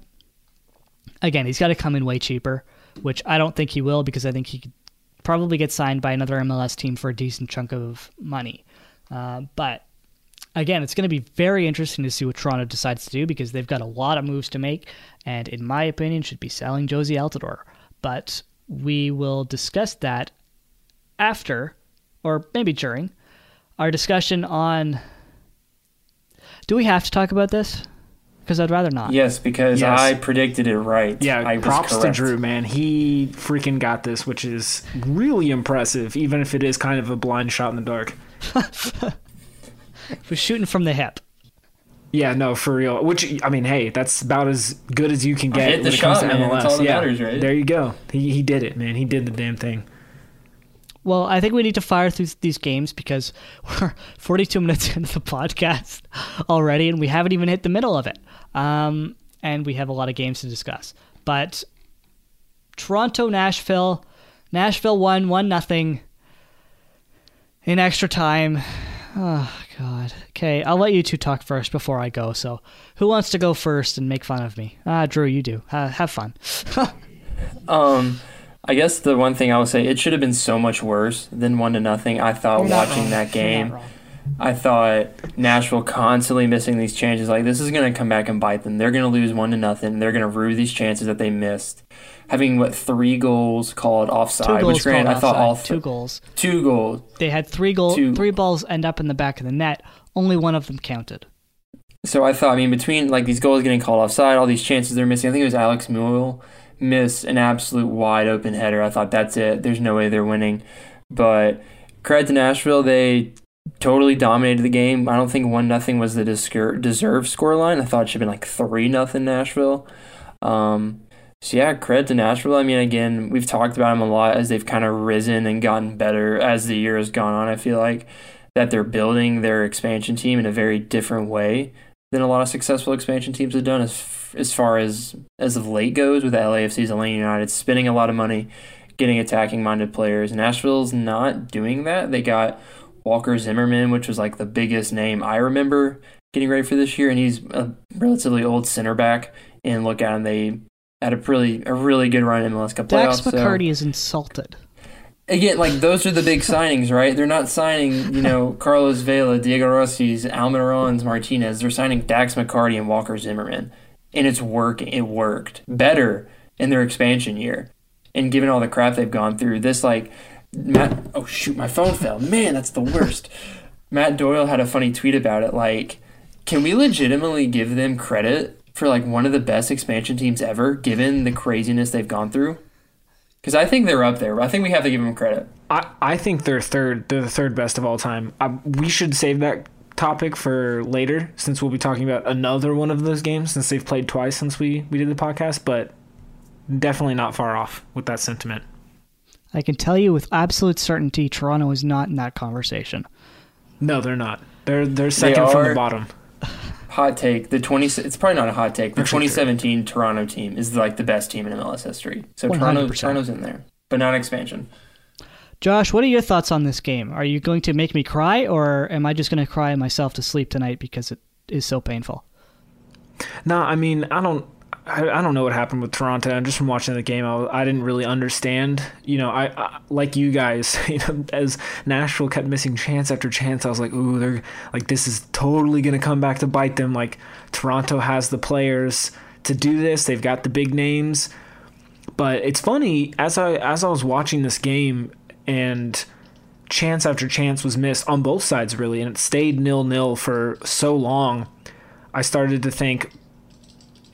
again, he's got to come in way cheaper, which I don't think he will because I think he could probably get signed by another MLS team for a decent chunk of money. Uh, but again, it's going to be very interesting to see what Toronto decides to do because they've got a lot of moves to make, and in my opinion, should be selling Jozy Altidore. But we will discuss that after, or maybe during, our discussion on. Do we have to talk about this? Because I'd rather not. Yes, because Yes. I predicted it right. Yeah, I props to. Drew, man. He freaking got this, which is really impressive, even if it is kind of a blind shot in the dark. <laughs> We're shooting from the hip. Yeah, no, for real. Which I mean, hey, that's about as good as you can oh, get hit the when it comes shot, to man. MLS. That's all that yeah, matters, right? there you go. He he did it, man. He did the damn thing. Well, I think we need to fire through these games because we're <laughs> 42 minutes into the podcast already, and we haven't even hit the middle of it. Um, and we have a lot of games to discuss. But Toronto, Nashville, Nashville won one nothing in extra time. Oh God. Okay, I'll let you two talk first before I go. So, who wants to go first and make fun of me? Ah, Drew, you do. Ha have fun. <laughs> Um, I guess the one thing I would say, it should have been so much worse than one to nothing. I thought You're watching that game. I thought Nashville constantly missing these chances. Like this is going to come back and bite them. They're going to lose one to nothing. They're going to rue these chances that they missed. Having what three goals called offside, Two which goals granted I thought all offside. th- two goals. two goals. They had three goals. Three balls end up in the back of the net. Only one of them counted. So I thought, I mean, between like these goals getting called offside, all these chances they're missing, I think it was Alex Muyl miss an absolute wide open header. I thought that's it. There's no way they're winning. But credit to Nashville, they totally dominated the game. I don't think one nothing was the deserved scoreline. I thought it should have been like three nothing Nashville. Um, so yeah, credit to Nashville. I mean, again, we've talked about them a lot as they've kind of risen and gotten better as the year has gone on. I feel like that they're building their expansion team in a very different way than a lot of successful expansion teams have done as as far as as of late goes with the LAFC's Atlanta United spending a lot of money getting attacking minded players. Nashville's not doing that. They got Walker Zimmerman, which was like the biggest name I remember getting ready for this year, and he's a relatively old center back. And look at him, they had a really a really good run in the MLS Cup playoffs. Dax McCarty so. is insulted again, like those are the big <laughs> signings, right? They're not signing, you know, <laughs> Carlos Vela, Diego Rossi's, Almirón Martinez. They're signing Dax McCarty and Walker Zimmerman, and it's working. It worked better in their expansion year, and given all the crap they've gone through, this like Matt. Oh shoot, my phone fell. Man, that's the worst. Matt Doyle had a funny tweet about it. Like, can we legitimately give them credit for like one of the best expansion teams ever, given the craziness they've gone through? because I think they're up there. I think we have to give them credit. I, I think they're third. They're the third best of all time. Um, we should save that topic for later, since we'll be talking about another one of those games since they've played twice since we we did the podcast. But definitely not far off with that sentiment. I can tell you with absolute certainty, Toronto is not in that conversation. No, they're not. They're they're second they from the bottom hot take the 20 it's probably not a hot take the 2017 toronto team is like the best team in mls history so toronto toronto's in there but not expansion josh what are your thoughts on this game are you going to make me cry or am i just going to cry myself to sleep tonight because it is so painful no i mean i don't I, I don't know what happened with Toronto. Just from watching the game, I, I didn't really understand. You know, I, I, like you guys. <laughs> You know, as Nashville kept missing chance after chance, I was like, "Ooh, they're like this is totally gonna come back to bite them." Like Toronto has the players to do this. They've got the big names. But it's funny as I as I was watching this game and chance after chance was missed on both sides really, and it stayed nil nil for so long. I started to think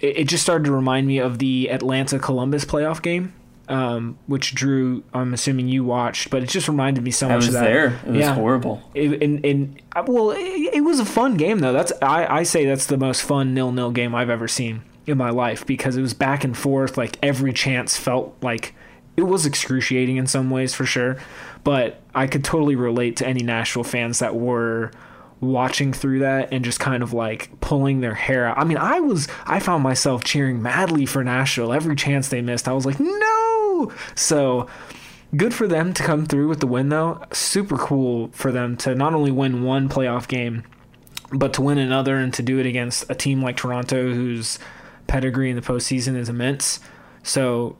it, just started to remind me of the Atlanta Columbus playoff game. Um, which Drew, I'm assuming you watched, but it just reminded me so I much of that. there. It was yeah. horrible. It, and, and uh, well, it, it, was a fun game though. That's I, I say that's the most fun nil nil game I've ever seen in my life because it was back and forth. Like every chance felt like it was excruciating in some ways for sure, but I could totally relate to any Nashville fans that were watching through that and just kind of like pulling their hair out. I mean, I was I found myself cheering madly for Nashville every chance they missed. I was like, "No!" So, good for them to come through with the win though. Super cool for them to not only win one playoff game, but to win another and to do it against a team like Toronto whose pedigree in the postseason is immense. So,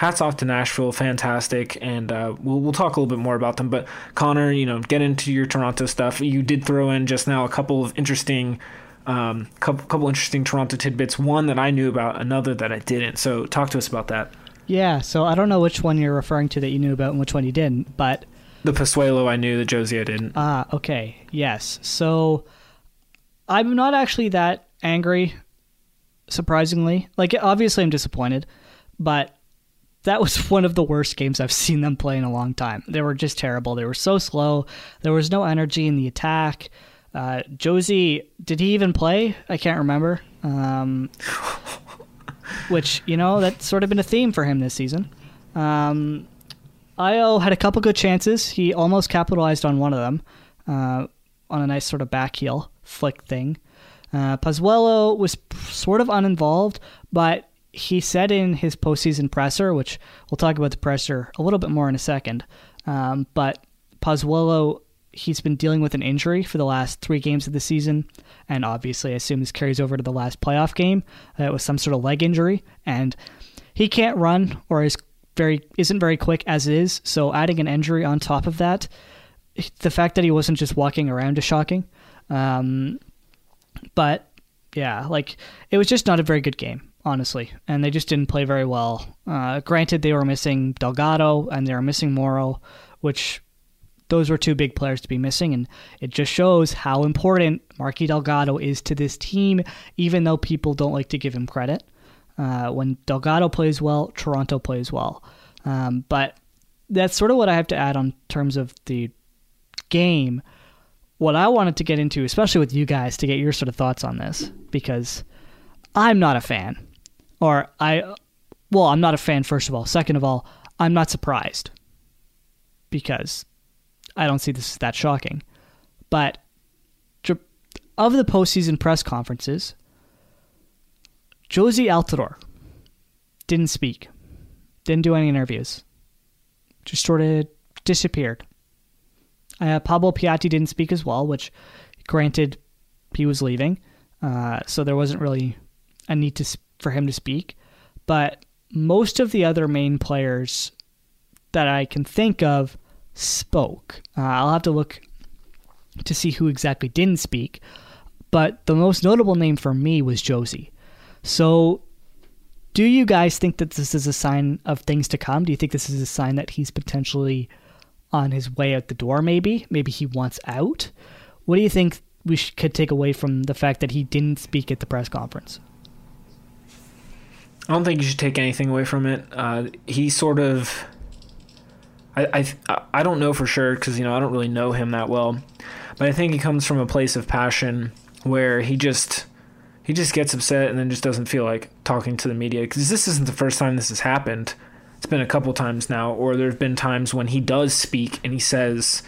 hats off to Nashville, fantastic, and uh, we'll we'll talk a little bit more about them. But Connor, you know, get into your Toronto stuff. You did throw in just now a couple of interesting, um, couple couple interesting Toronto tidbits. One that I knew about, another that I didn't. So talk to us about that. Yeah, so I don't know which one you're referring to that you knew about and which one you didn't, but the Pozuelo I knew, the Jozy I didn't. Ah, okay, yes. So I'm not actually that angry, surprisingly. Like, obviously, I'm disappointed, but that was <laughs> one of the worst games I've seen them play in a long time. They were just terrible. They were so slow. There was no energy in the attack. Uh, Jozy, did he even play? I can't remember. Um, <laughs> which you know that's sort of been a theme for him this season. Um, Ayo had a couple good chances. He almost capitalized on one of them uh, on a nice sort of back heel flick thing. Uh, Pozuelo was sort of uninvolved, but he said in his postseason presser, which we'll talk about the presser a little bit more in a second, um, but Pozuelo, he's been dealing with an injury for the last three games of the season, and obviously I assume this carries over to the last playoff game. Uh, it was some sort of leg injury, and he can't run or is very isn't very quick as is. So adding an injury on top of that, the fact that he wasn't just walking around is shocking. Um, but yeah, like it was just not a very good game honestly, and they just didn't play very well. Uh, granted, they were missing Delgado and they were missing Morrow, which those were two big players to be missing, and it just shows how important Marky Delgado is to this team, even though people don't like to give him credit. Uh, when Delgado plays well, Toronto plays well. Um, but that's sort of what I have to add on terms of the game. What I wanted to get into, especially with you guys, to get your sort of thoughts on this, because I'm not a fan. Or I, well, I'm not a fan, first of all. Second of all, I'm not surprised because I don't see this as that shocking. But of the postseason press conferences, Jozy Altidore didn't speak, didn't do any interviews, just sort of disappeared. Uh, Pablo Piatti didn't speak as well, which, granted, he was leaving, uh, so there wasn't really a need to for him to speak. But most of the other main players that I can think of spoke. Uh, I'll have to look to see who exactly didn't speak, but the most notable name for me was Jozy. So, do you guys think that this is a sign of things to come? Do you think this is a sign that he's potentially on his way out the door, maybe? Maybe he wants out? What do you think we could take away from the fact that he didn't speak at the press conference? I don't think you should take anything away from it. Uh, he sort of I I, I don't know for sure because you know I don't really know him that well, but I think he comes from a place of passion where he just he just gets upset and then just doesn't feel like talking to the media because this isn't the first time this has happened. It's been a couple times now, or there've been times when he does speak and he says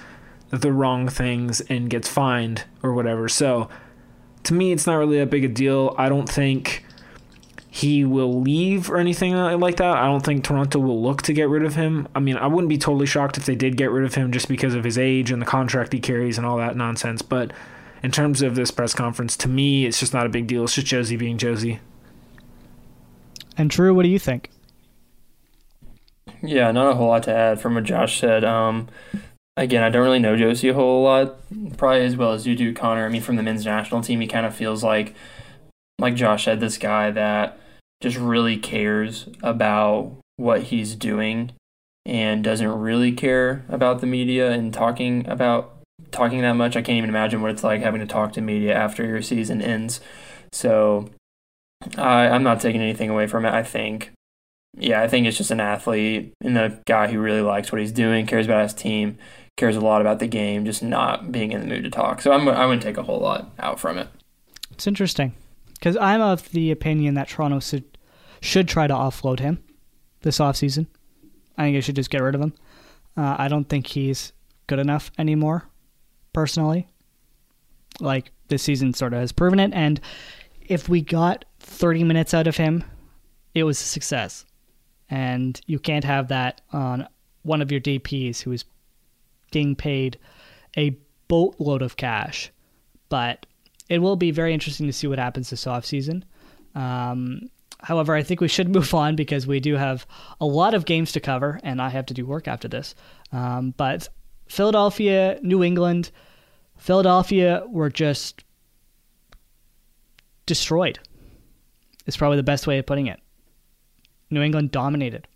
the wrong things and gets fined or whatever. So to me, it's not really that big a deal. I don't think he will leave or anything like that. I don't think Toronto will look to get rid of him. I mean, I wouldn't be totally shocked if they did get rid of him just because of his age and the contract he carries and all that nonsense. But in terms of this press conference, to me, it's just not a big deal. It's just Jozy being Jozy. And Drew, what do you think? Yeah, not a whole lot to add from what Josh said. Um, again, I don't really know Jozy a whole lot, probably as well as you do, Connor. I mean, from the men's national team, he kind of feels like, like Josh said, this guy that just really cares about what he's doing and doesn't really care about the media and talking about talking that much. I can't even imagine what it's like having to talk to media after your season ends. So I, I'm not taking anything away from it. I think, yeah, I think it's just an athlete and a guy who really likes what he's doing, cares about his team, cares a lot about the game, just not being in the mood to talk. So I'm, I wouldn't take a whole lot out from it. It's interesting because I'm of the opinion that Toronto should should try to offload him this offseason. I think they should just get rid of him. Uh, I don't think he's good enough anymore, personally. Like, this season sort of has proven it. And if we got 30 minutes out of him, it was a success. And you can't have that on one of your DPs who is being paid a boatload of cash. But it will be very interesting to see what happens this offseason. Um, However, I think we should <laughs> move on because we do have a lot of games to cover, and I have to do work after this. Um, but Philadelphia, New England, Philadelphia were just destroyed. Is probably the best way of putting it. New England dominated.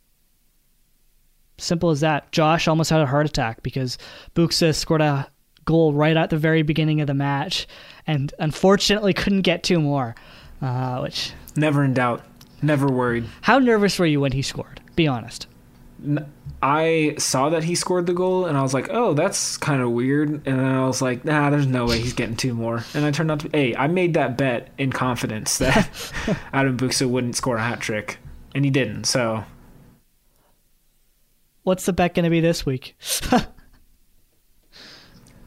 Simple as that. Josh almost had a heart attack because Buksa scored a goal right at the very beginning of the match, and unfortunately couldn't get two more. Uh, which never in doubt. Never worried. How nervous were you when he scored? Be honest. I saw that he scored the goal and I was like, oh, that's kind of weird. And then I was like, nah, there's no way he's getting two more. And I turned out to, hey, I made that bet in confidence that <laughs> Adam Buksa wouldn't score a hat trick, and he didn't. So, what's the bet going to be this week? <laughs>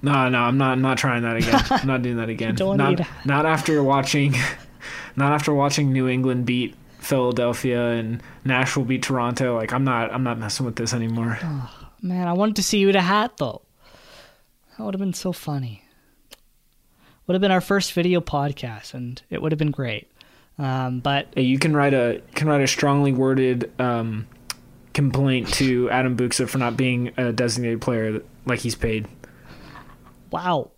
no, no, I'm not. I'm not trying that again. I'm not doing that <laughs> again. not, not after watching, not after watching New England beat Philadelphia and Nashville beat Toronto. Like I'm not I'm not messing with this anymore. Oh, man, I wanted to see you with a hat though. That would have been so funny. Would have been our first video podcast, and it would have been great. Um, but hey, you can write a can write a strongly worded um, complaint to Adam Buksa for not being a designated player like he's paid. Wow.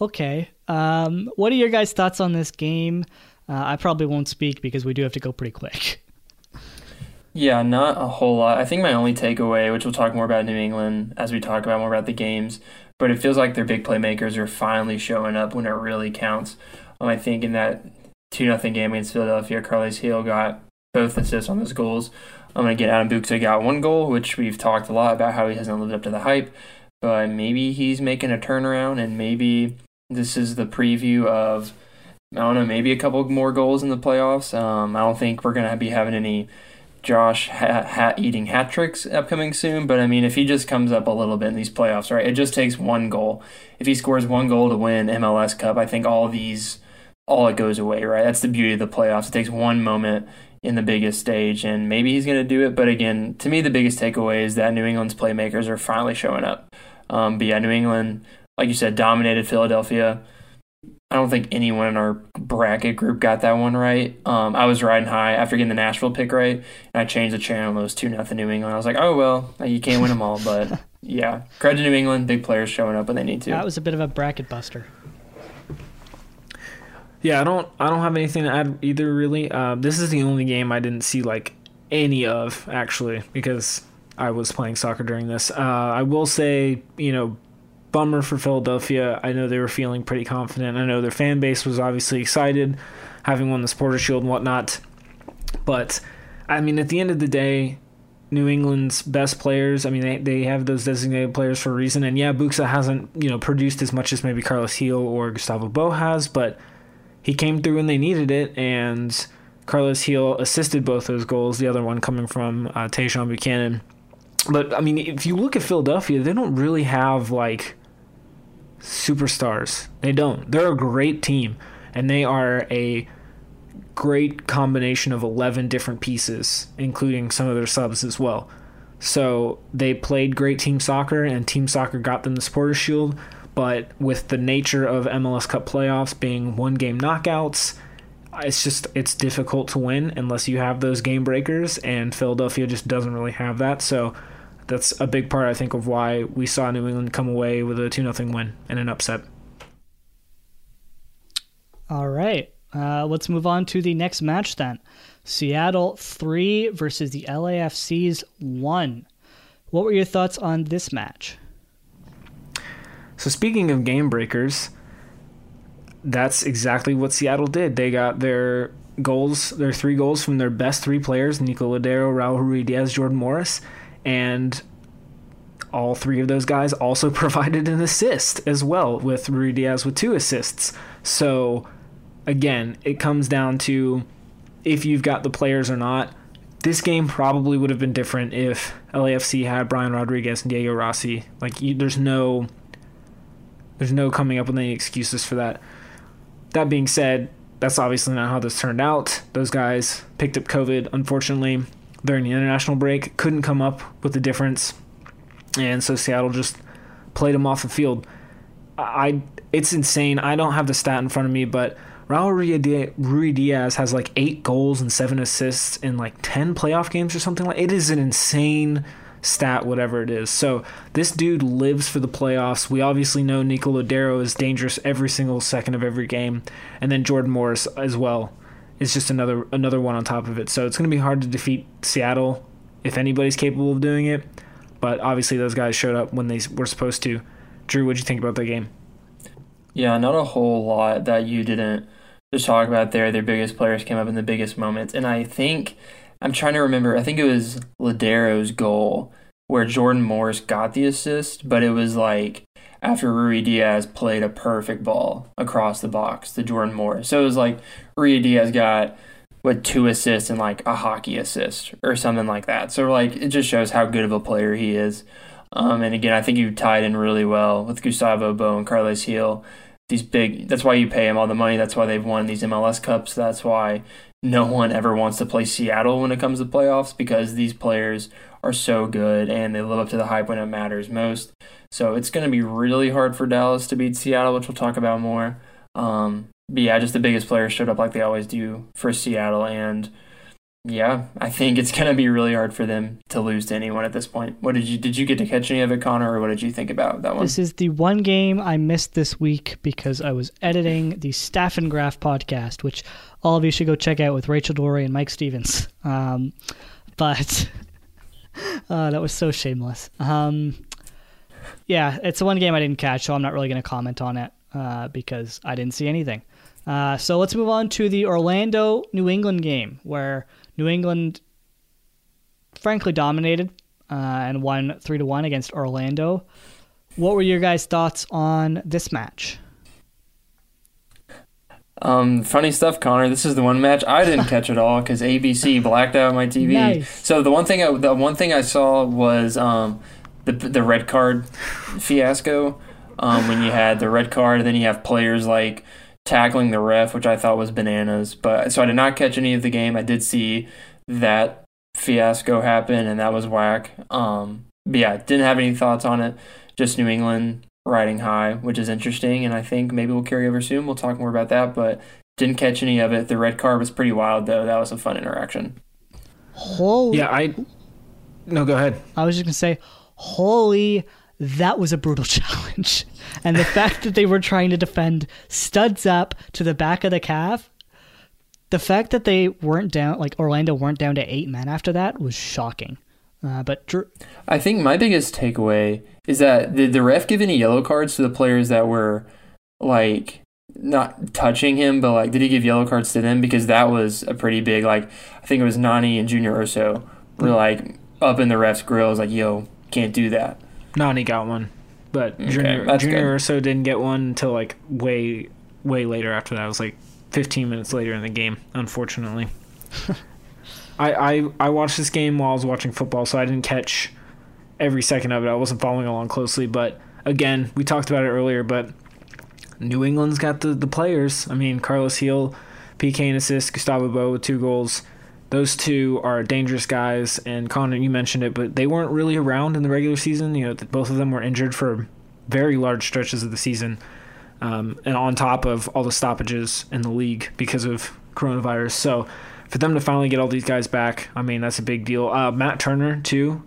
Okay. Um, what are your guys' thoughts on this game? Uh, I probably won't speak because we do have to go pretty quick. Yeah, not a whole lot. I think my only takeaway, which we'll talk more about New England as we talk about more about the games, but it feels like their big playmakers are finally showing up when it really counts. Um, I think in that two nothing game against Philadelphia, Carles Gil got both assists on those goals. Um, and again, Adam Buksa got one goal, which we've talked a lot about how he hasn't lived up to the hype, but maybe he's making a turnaround, and maybe this is the preview of I don't know, maybe a couple more goals in the playoffs. Um, I don't think we're gonna be having any Josh hat eating hat tricks upcoming soon. But I mean, if he just comes up a little bit in these playoffs, right? It just takes one goal. If he scores one goal to win MLS Cup, I think all these, all it goes away, right? That's the beauty of the playoffs. It takes one moment in the biggest stage, and maybe he's going to do it. But again, to me, the biggest takeaway is that New England's playmakers are finally showing up. Um, but yeah, New England, like you said, dominated Philadelphia. I don't think anyone in our bracket group got that one right. Um, I was riding high after getting the Nashville pick right, and I changed the channel. It was two nothing New England. I was like, oh well, you can't win them all, but <laughs> yeah, credit to New England, big players showing up when they need to. That was a bit of a bracket buster. Yeah, I don't I don't have anything to add either. Really, uh, this is the only game I didn't see like any of actually because I was playing soccer during this. Uh, I will say, you know, bummer for Philadelphia. I know they were feeling pretty confident. I know their fan base was obviously excited, having won the Supporter Shield and whatnot. But I mean, at the end of the day, New England's best players. I mean, they, they have those designated players for a reason. And yeah, Buksa hasn't you know produced as much as maybe Carlos Gil or Gustavo Bou has, but he came through when they needed it, and Carlos Gil assisted both those goals. The other one coming from uh, Tajon Buchanan. But I mean, if you look at Philadelphia, they don't really have like superstars. They don't. They're a great team, and they are a great combination of 11 different pieces, including some of their subs as well. So they played great team soccer, and team soccer got them the Supporters Shield. But with the nature of MLS Cup playoffs being one game knockouts, it's just it's difficult to win unless you have those game breakers, and Philadelphia just doesn't really have that. So that's a big part, I think, of why we saw New England come away with a 2 0 win and an upset. All right. Uh, let's move on to the next match then. Seattle 3 versus the LAFC's 1. What were your thoughts on this match? So, speaking of game breakers, that's exactly what Seattle did. They got their goals, their three goals from their best three players Nico Lodeiro, Raul Ruidiaz, Jordan Morris and all three of those guys also <laughs> provided an assist as well, with Ruidiaz with two assists. So, again, it comes down to if you've got the players or not. This game probably would have been different if LAFC had Brian Rodriguez and Diego Rossi. Like, you, there's no, there's no coming up with any excuses for that. That being said, that's obviously not how this turned out. Those guys picked up COVID, unfortunately during the international break. Couldn't come up with the difference, and so Seattle just played him off the field. I it's insane. I don't have the stat in front of me, but Raul Ruidiaz has like eight goals and seven assists in like ten playoff games or something like. It is an insane stat, whatever it is. So this dude lives for the playoffs. We obviously know Nico Lodeiro is dangerous every single second of every game, and then Jordan Morris as well is just another another one on top of it. So it's going to be hard to defeat Seattle if anybody's capable of doing it. But obviously, those guys showed up when they were supposed to. Drew, what'd you think about that game? Yeah, not a whole lot that you didn't just talk about there. Their biggest players came up in the biggest moments, and I think I'm trying to remember. I think it was Lodeiro's goal where Jordan Morris got the assist, but it was like after Ruidiaz played a perfect ball across the box to Jordan Moore. So it was like Ruidiaz got what two assists and like a hockey assist or something like that. So like it just shows how good of a player he is. Um, and again, I think you tied in really well with Gustavo Bou and Carlos Gil. These big. That's why you pay him all the money. That's why they've won these MLS Cups. That's why no one ever wants to play Seattle when it comes to playoffs because these players are so good and they live up to the hype when it matters most. So it's going to be really hard for Dallas to beat Seattle, which we'll talk about more. Um, but yeah, just the biggest players showed up like they always do for Seattle, and yeah, I think it's <laughs> going to be really hard for them to lose to anyone at this point. What did you did you get to catch any of it, Connor, or what did you think about that one? This is the one game I missed this week because I was editing the Staff and Graph podcast, which all of you should go check out with Rachel Dory and Mike Stevens. Um, but <laughs> uh, that was so shameless. Um, yeah, it's the one game I didn't catch, so I'm not really going to comment on it uh, because I didn't see anything. Uh, so let's move on to the Orlando New England game, where New England frankly dominated uh, and won three to one against Orlando. What were your guys' thoughts on this match? Um, funny stuff, Connor. This is the one match I didn't catch at all because ABC blacked out my TV. Nice. So the one thing, I, the one thing I saw was um, the the red card fiasco. Um, when you had the red card, and then you have players like tackling the ref, which I thought was bananas. But so I did not catch any of the game. I did see that fiasco happen, and that was whack. Um, but yeah, didn't have any thoughts on it. Just New England riding high, which is interesting, and I think maybe we'll carry over soon. We'll talk more about that, but didn't catch any of it. The red car was pretty wild, though. That was a fun interaction. Holy! Yeah, I. No, go ahead. I was just gonna say, holy, that was a brutal <laughs> challenge, and the fact that they were trying to defend studs up to the back of the calf. The fact that they weren't down, like Orlando weren't down to eight men after that, was shocking. Uh, but Drew, I think my biggest takeaway is that did the ref give any yellow cards to the players that were like not touching him, but like did he give yellow cards to them? Because that was a pretty big like I think it was Nani and Junior Urso were hmm. like up in the ref's grill grills like yo can't do that. Nani got one, but Okay, Junior that's Junior good. Urso didn't get one until like way way later after that. It was like 15 minutes later in the game, unfortunately. <laughs> I, I I watched this game while I was watching football, so I didn't catch every second of it. I wasn't following along closely, but again, we talked about it earlier, but New England's got the, the players. I mean, Carlos Gil, PK and assist, Gustavo Bou with two goals. Those two are dangerous guys, and Connor, you mentioned it, but they weren't really around in the regular season. You know, both of them were injured for very large stretches of the season, um, and on top of all the stoppages in the league because of coronavirus. So, for them to finally get all these guys back, I mean, that's a big deal. Uh, Matt Turner too,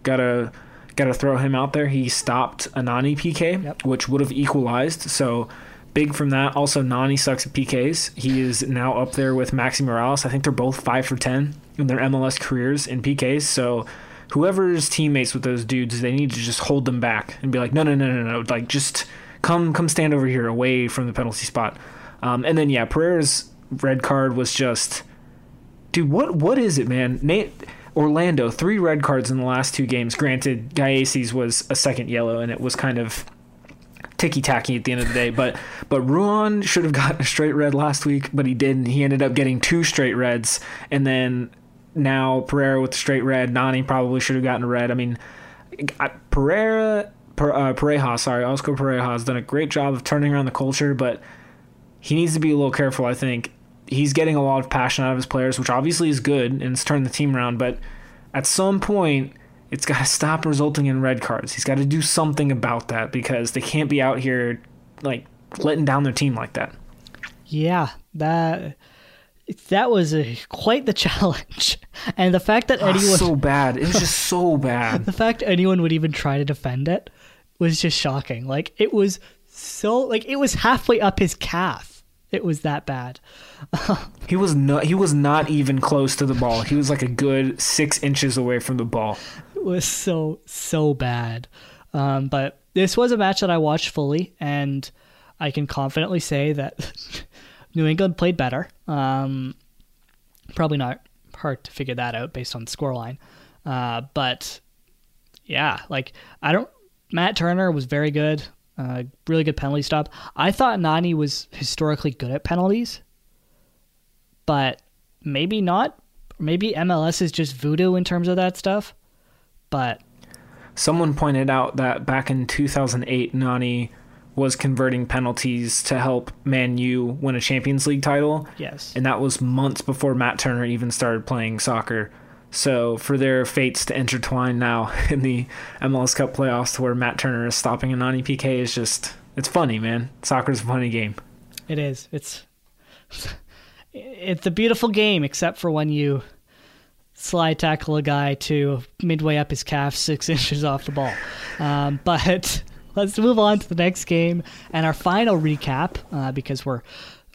gotta gotta throw him out there. He stopped a Nani PK, Yep. which would have equalized. So big from that. Also, Nani sucks at PKs. He is now up there with Maxi Morales. I think they're both five for ten in their MLS careers in PKs. So whoever's teammates with those dudes, they need to just hold them back and be like, no, no, no, no, no, like just come, come stand over here, away from the penalty spot. Um, and then yeah, Pereyra's red card was just, dude, what, what is it, man? Nate. Orlando, three red cards in the last two games. Granted, Gaiases was a second yellow, and it was kind of ticky tacky at the end of the day. But but Ruan should have gotten a straight red last week, but he didn't. He ended up getting two straight reds, and then now Pereyra with the straight red. Nani probably should have gotten a red. I mean, Pereira. Per, uh, sorry, Oscar Pareja has done a great job of turning around the culture, but he needs to be a little careful. I think he's getting a lot of passion out of his players, which obviously is good and it's turned the team around. But at some point, it's got to <laughs> stop resulting in red cards. He's got to do something about that because they can't be out here like letting down their team like that. yeah, that that was a, quite the <laughs> challenge, and the fact that Ah, anyone so bad. It was just <laughs> so bad. the fact anyone would even try to defend it was just shocking. Like it was so like it was halfway up his calf. It was that bad. He was not. He was not even close to the ball. He was like a good six inches away from the ball. It was so so bad. Um, but this was a match that I watched fully, and I can confidently say that <laughs> New England played better. Um, probably not hard to figure that out based on the scoreline. Uh, but yeah, like I don't. Matt Turner was very good. Uh, really good penalty stop. I thought Nani was historically good at penalties, but maybe not. Maybe MLS is just voodoo in terms of that stuff. But Someone pointed out that back in 2008, Nani was converting penalties to help Man U win a Champions League title. yes, and that was months before Matt Turner even started playing soccer. So for their fates to intertwine now <laughs> in the MLS Cup playoffs, to where Matt Turner is stopping a Nani PK is just it's funny, man. Soccer's a funny game. it is. It's it's a beautiful game, except for when you slide tackle a guy to midway up his calf, six <laughs> inches off the ball. Um, <laughs> but let's move on to the next game and our final recap uh, because we're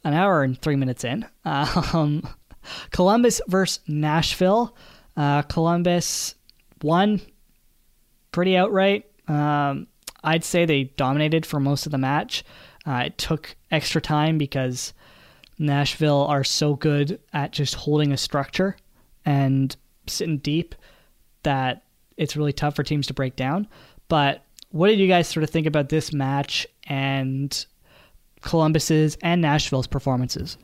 an hour and three minutes in. Um, Columbus versus Nashville. Uh, Columbus won pretty outright. Um, I'd say they dominated for most of the match. Uh, it took extra time because Nashville are so good at just holding a structure and sitting deep that it's really tough for teams to break down. But what did you guys sort of think about this match and Columbus's and Nashville's performances?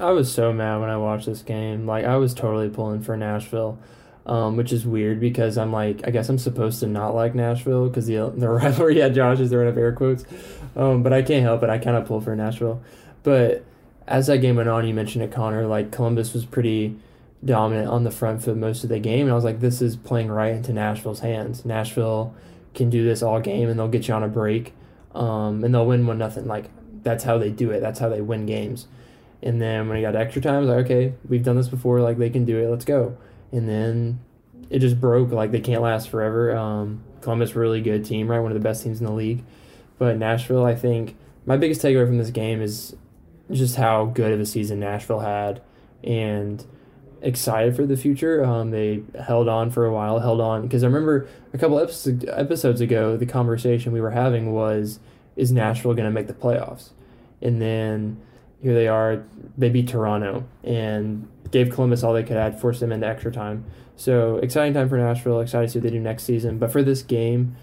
I was so mad when I watched this game. Like I was totally pulling for Nashville, um, which is weird because I'm like I guess I'm supposed to not like Nashville because the <laughs> the rivalry. Yeah, Josh is throwing up air quotes, um, but I can't help it. I kind of pull for Nashville. But as that game went on, you mentioned it, Connor. Like Columbus was pretty dominant on the front foot most of the game, and I was like, this is playing right into Nashville's hands. Nashville can do this all game, and they'll get you on a break, um, and they'll win one nothing. Like that's how they do it. That's how they win games. And then when I got extra time, I was like, okay, we've done this before. Like they can do it. Let's go. And then it just broke. Like they can't last forever. Um, Columbus really good team, right? One of the best teams in the league. But Nashville, I think my biggest takeaway from this game is just how good of a season Nashville had, and excited for the future. Um, they held on for a while, held on because I remember a couple episodes ago, the conversation we were having was, is Nashville going to make the playoffs? And then here they are. They beat Toronto and gave Columbus all they could add, forced them into extra time. So exciting time for Nashville. Excited to see what they do next season. But for this game,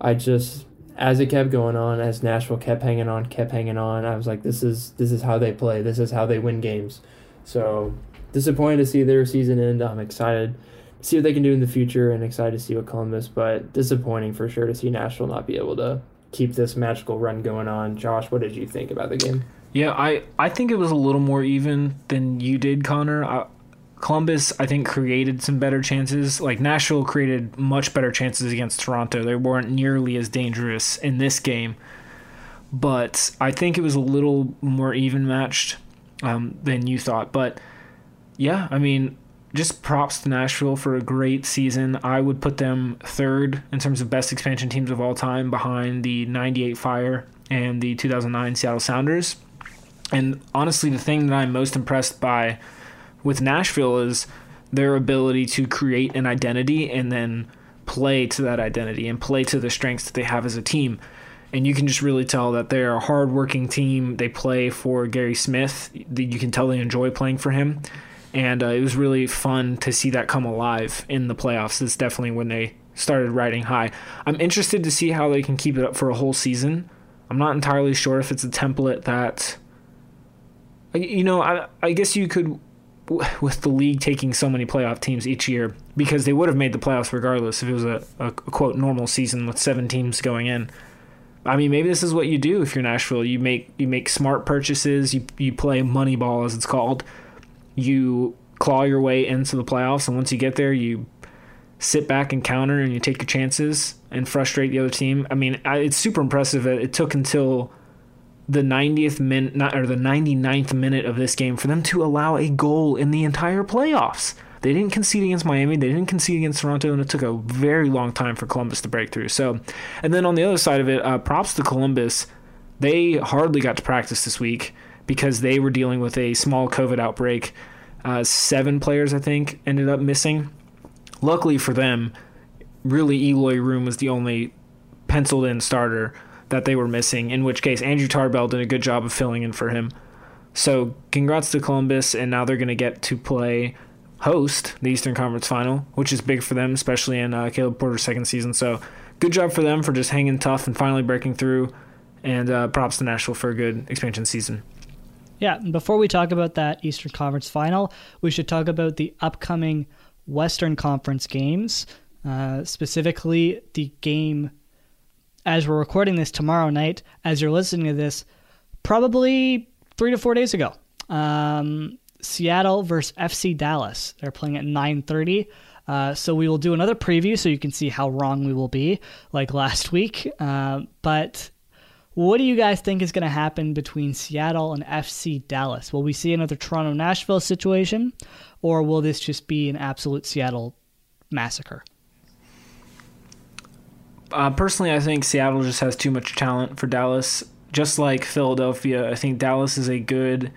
I just as it kept going on, as Nashville kept hanging on, kept hanging on, I was like, this is this is how they play. This is how they win games. So disappointed to see their season end. I'm excited to see what they can do in the future and excited to see what Columbus, but disappointing for sure to see Nashville not be able to keep this magical run going on. Josh, what did you think about the game? Yeah, I, I think it was a little more even than you did, Connor. I, Columbus, I think, created some better chances. Like Nashville created much better chances against Toronto. They weren't nearly as dangerous in this game, but I think it was a little more even matched um, than you thought. But yeah, I mean, just props to Nashville for a great season. I would put them third in terms of best expansion teams of all time, behind the '98 Fire and the 2009 Seattle Sounders. And honestly, the thing that I'm most impressed by with Nashville is their ability to create an identity and then play to that identity and play to the strengths that they have as a team. And you can just really tell that they're a hardworking team. They play for Gary Smith. You can tell they enjoy playing for him. And uh, it was really fun to see that come alive in the playoffs. It's definitely when they started riding high. I'm interested to see how they can keep it up for a whole season. I'm not entirely sure if it's a template that you know, I, I guess you could, with the league taking so many playoff teams each year, because they would have made the playoffs regardless if it was a, a, quote normal season with seven teams going in. I mean, maybe this is what you do if you're Nashville. You make you make smart purchases. You you play money ball as it's called. You claw your way into the playoffs, and once you get there, you sit back and counter, and you take your chances and frustrate the other team. I mean, it's super impressive. It took until the 90th minute or the 99th minute of this game for them to allow a goal in the entire playoffs. They didn't concede against Miami, they didn't concede against Toronto, and it took a very long time for Columbus to break through. So, and then on the other side of it, uh, props to Columbus. They hardly got to practice this week because they were dealing with a small COVID outbreak. Uh, seven players, I think, ended up missing. Luckily for them, really Eloy Room was the only penciled in starter that they were missing, in which case Andrew Tarbell did a good job of filling in for him. So congrats to Columbus, and now they're going to get to play host the Eastern Conference Final, which is big for them, especially in uh, Caleb Porter's second season. So good job for them for just hanging tough and finally breaking through. And uh, props to Nashville for a good expansion season. Yeah, before we talk about that Eastern Conference Final, we should talk about the upcoming Western Conference games, uh, specifically the game as we're recording this tomorrow night, as you're listening to this, probably three to four days ago. Um, Seattle versus FC Dallas. They're playing at 9:30. Uh, so we will do another preview so you can see how wrong we will be, like <laughs> last week. Uh, but what do you guys think is going to happen between Seattle and FC Dallas? Will we see another Toronto Nashville situation, or will this just be an absolute Seattle massacre? Uh, personally, I think Seattle just has too much talent for Dallas. Just like Philadelphia, I think Dallas is a good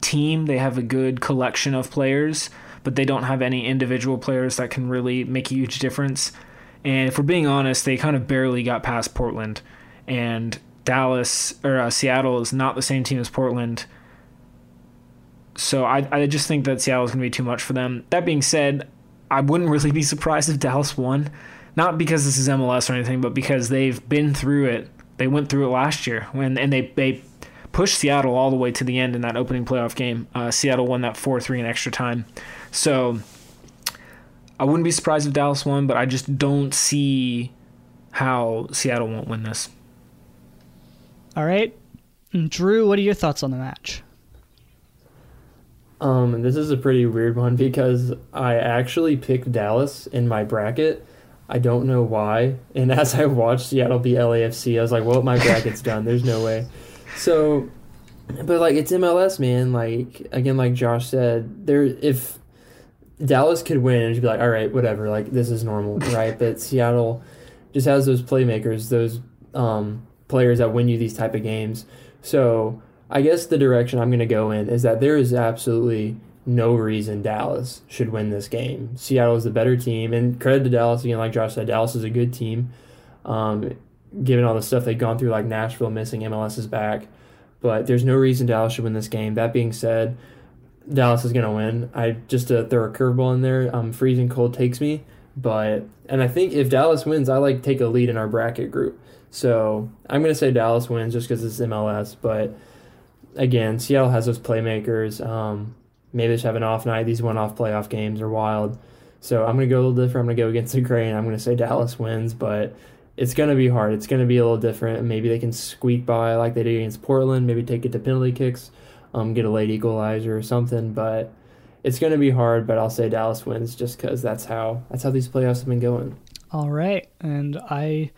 team. They have a good collection of players. but they don't have any individual players that can really make a huge difference. And if we're being honest, they kind of barely got past Portland. And Dallas or uh, Seattle is not the same team as Portland. So I, I just think that Seattle is going to be too much for them. That being said, I wouldn't really be <laughs> surprised if Dallas won. Not because this is MLS or anything, but because they've been through it. They went through it last year when and they they pushed Seattle all the way to the end in that opening playoff game. Uh, Seattle won that four three in extra time. So I wouldn't be surprised if Dallas won, but I just don't see how Seattle won't win this. All right, Drew, what are your thoughts on the match? Um, this is a pretty weird one because I actually picked Dallas in my bracket. I don't know why. And as I watched Seattle beat LAFC, I was like, well, my bracket's done. There's no way. So, but like, it's MLS, man. Like, again, like Josh said, there, if Dallas could win, it'd be like, all right, whatever. Like, this is normal, <laughs> right? but Seattle just has those playmakers, those um, players that win you these type of games. So, I guess the direction I'm going to go in is that there is absolutely no reason Dallas should win this game. Seattle is the better team, and credit to Dallas again. Like Josh said, Dallas is a good team. Um, given all the stuff they've gone through, like Nashville missing MLS is back, but there's no reason Dallas should win this game. That being said, Dallas is going to win. I just to throw a curveball in there. Um, freezing cold takes me, but and I think if Dallas wins, I like take a lead in our bracket group. So I'm going to say Dallas wins just because it's MLS, but again, Seattle has those playmakers. Um, maybe they just have an off night. These one off playoff games are wild. So I'm going to go a little different. I'm going to go against the grain. I'm going to say Dallas wins, but it's going to be hard. It's going to be a little different. Maybe they can squeak by like they did against Portland. Maybe take it to penalty kicks, um, get a late equalizer or something. But it's going to be hard. But I'll say Dallas wins just because that's how that's how these playoffs have been going. All right, and I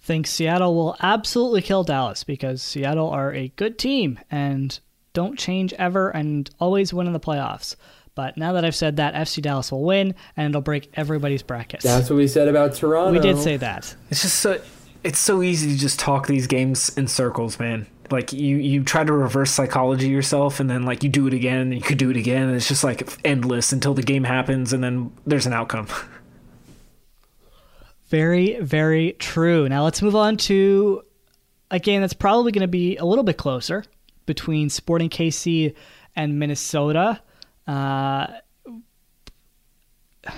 think Seattle will absolutely kill Dallas because Seattle are a good team and don't change ever and always win in the playoffs. But now that I've said that, FC Dallas will win and it'll break everybody's brackets. That's what we said about Toronto. We did say that. It's just so it's so easy to just talk these games in circles, man. Like you you try to reverse psychology yourself and then like you do it again and you could do it again and it's just like endless until the game happens and then there's an outcome. <laughs> Very, very true. Now let's move on to a game that's probably going to be a little bit closer between Sporting KC and Minnesota. Uh, <sighs>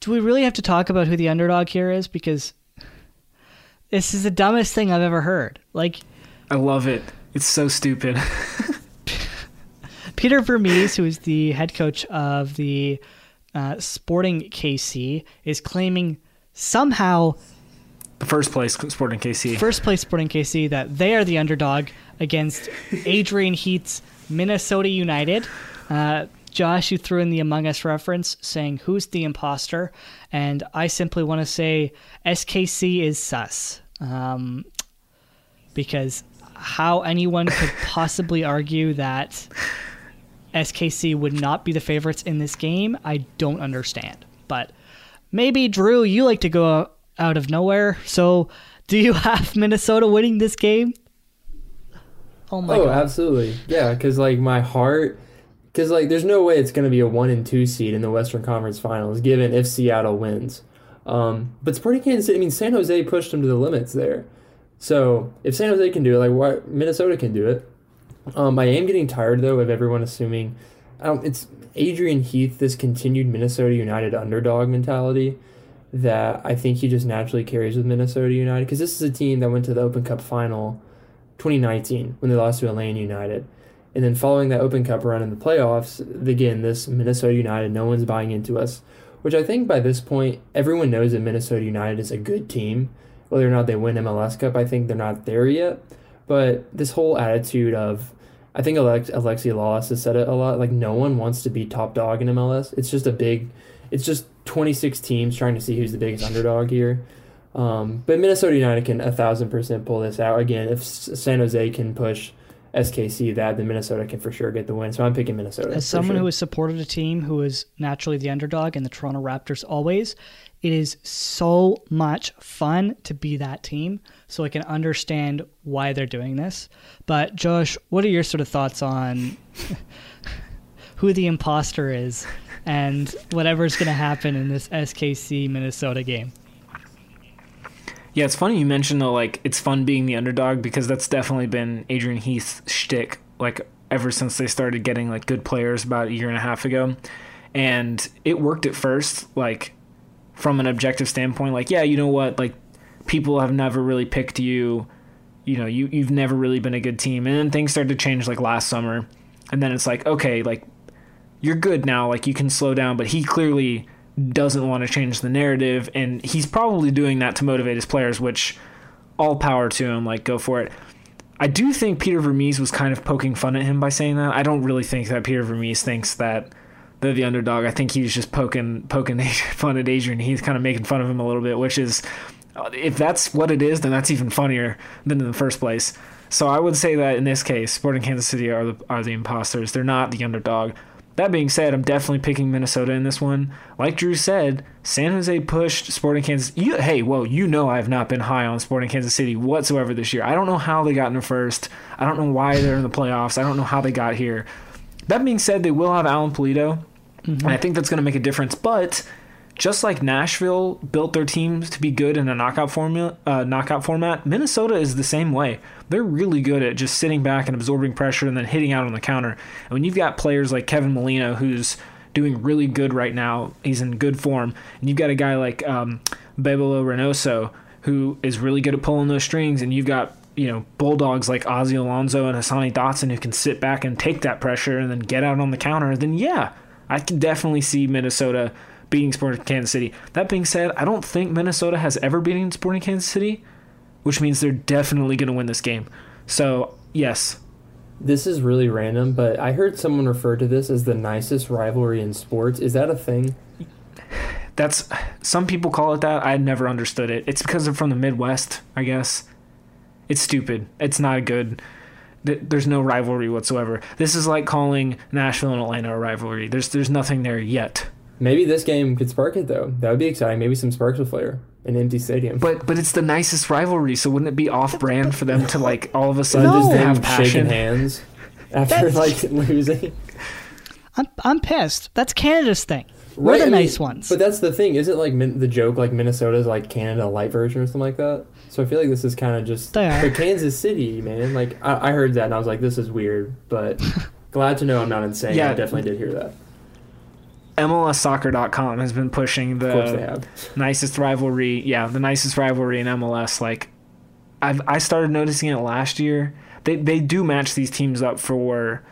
do we really have to talk about who the underdog here is? Because this is the dumbest thing I've ever heard. Like, I love it. It's so stupid. <laughs> Peter Vermes, who is the head coach of the uh, Sporting KC is claiming somehow first place Sporting KC. First place Sporting KC that they are the underdog against Adrian Heath's Minnesota United. Uh, Josh, you threw in the Among Us reference saying who's the imposter, and I simply want to say SKC is sus. Um, because how anyone could <laughs> possibly argue that SKC would not be the favorites in this game, I don't understand. But maybe, Drew, you like to go out of nowhere. So do you <laughs> have Minnesota winning this game? Oh my god. oh, God. absolutely. Yeah, because, like, my heart. Because, like, there's no way it's going to be a 1 and 2 seed in the Western Conference Finals, given if Seattle wins. Um, but Sporting Kansas City, I mean, San Jose pushed them to the limits there. So if San Jose can do it, like, what Minnesota can do it. Um, I am getting tired though of everyone assuming um, it's Adrian Heath, this continued Minnesota United underdog mentality that I think he just naturally carries with Minnesota United because this is a team that went to the Open Cup final 2019 when they lost to Atlanta United. And then following that Open Cup run in the playoffs, again, this Minnesota United, no one's buying into us, which I think by this point, everyone knows that Minnesota United is a good team. Whether or not they win MLS Cup, I think they're not there yet. But this whole attitude of, I think Alex, Alexi Lalas has said it a lot. Like no one wants to be top dog in MLS. It's just a big, it's just 26 teams trying to see who's the biggest underdog here. Um, but Minnesota United can a thousand percent pull this out again. If San Jose can push SKC that, then Minnesota can for sure get the win. So I'm picking Minnesota. As someone sure. who has supported a team who is naturally the underdog and the Toronto Raptors always, it is so much fun to be that team. So I can understand why they're doing this. But Josh, what are your sort of thoughts on <laughs> who the imposter is and whatever's going to happen in this SKC Minnesota game. Yeah, it's funny you mentioned though, like it's fun being the underdog because that's definitely been Adrian Heath's shtick, like ever since they started getting like good players about a year and a half ago, and it worked at first, like from an objective standpoint, like yeah, you know what, like people have never really picked you, you know, you you've never really been a good team, and then things started to change like last summer, and then it's like okay, like you're good now, like you can slow down, but he clearly doesn't want to change the narrative, and he's probably doing that to motivate his players, which all power to him. Like, go for it. I do think Peter Vermes was kind of poking fun at him by saying that. I don't really think that Peter Vermes thinks that they're the underdog. I think he's just poking poking <laughs> fun at Adrian. He's kind of making fun of him a little bit, which is, uh, if that's what it is, then that's even funnier than in the first place. So I would say that in this case, Sporting Kansas City are the are the imposters. They're not the underdog. That being said, I'm definitely picking Minnesota in this one. Like Drew said, San Jose pushed Sporting Kansas. You, hey, whoa, you know I have not been high on Sporting Kansas City whatsoever this year. I don't know how they got in the first. I don't know why they're in the playoffs. I don't know how they got here. That being said, they will have Alan Pulido, mm-hmm. and I think that's going to make a difference. But just like Nashville built their teams to be good in a knockout formula, uh, knockout format, Minnesota is the same way. They're really good at just sitting back and absorbing pressure and then hitting out on the counter. And when you've got players like Kevin Molino, who's doing really good right now, he's in good form, and you've got a guy like um, Bebelo Reynoso, who is really good at pulling those strings, and you've got you know bulldogs like Ozzie Alonso and Hassani Dotson who can sit back and take that pressure and then get out on the counter. Then yeah, I can definitely see Minnesota beating Sporting Kansas City. That being said, I don't think Minnesota has ever beaten Sporting Kansas City, which means they're definitely going to win this game. So, yes. This is really random, but I heard someone refer to this as the nicest rivalry in sports. Is that a thing? That's some people call it that. I never understood it. It's because they're from the Midwest, I guess. It's stupid. It's not a good. There's no rivalry whatsoever. This is like calling Nashville and Atlanta a rivalry. There's there's nothing there yet. Maybe this game could spark it though. That would be exciting. Maybe some sparks will flare in an empty stadium. But but it's the nicest rivalry, so wouldn't it be off brand for them to like all of a sudden no. just have passion? Shaking hands after That's... like <laughs> losing. I'm I'm pissed. That's Canada's thing. We're right, the I nice mean, ones. But that's the thing. Isn't like min- the joke like Minnesota's like Canada light version or something like that? So I feel like this is kind of just the Kansas City, man. Like I, I heard that and I was like, this is weird, but <laughs> glad to know I'm not insane. Yeah, I definitely did hear that. MLSsoccer.com has been pushing the nicest rivalry. Yeah, the nicest rivalry in MLS. Like, I've I started noticing it last year. They they do match these teams up for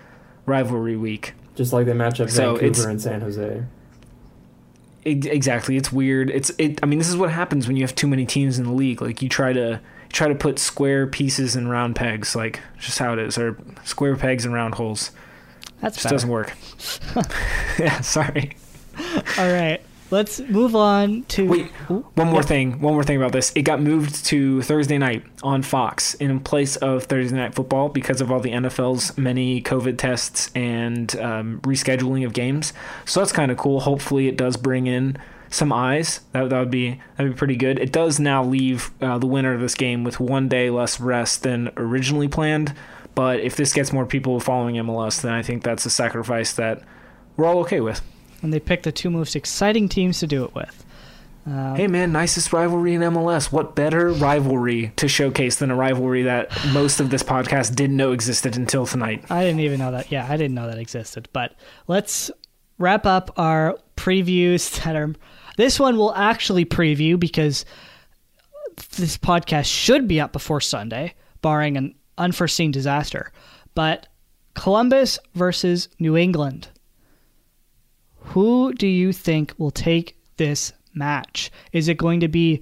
rivalry week. Just like they match up so Vancouver and San Jose. It, exactly, it's weird. It's it. I mean, this is what happens when you have too many teams in the league. Like you try to you try to put square pieces in round pegs. Like just how it is, or square pegs in round holes. That's just doesn't work. <laughs> yeah, sorry. All right. Let's move on to Wait, one more thing. One more thing about this. It got moved to Thursday night on Fox in place of Thursday night football because of all the NFL's many COVID tests and um, rescheduling of games. So that's kind of cool. Hopefully, it does bring in some eyes. That, that would be that would be pretty good. It does now leave uh, the winner of this game with one day less rest than originally planned. But if this gets more people following MLS, then I think that's a sacrifice that we're all okay with. And they picked the two most exciting teams to do it with. Uh, hey man, nicest rivalry in MLS. What better rivalry to showcase than a rivalry that most of this podcast didn't know existed until tonight? I didn't even know that. Yeah, I didn't know that existed. But let's wrap up our previews that are. This one will actually preview because this podcast should be up before Sunday, barring an unforeseen disaster. But Columbus versus New England. Who do you think will take this match? Is it going to be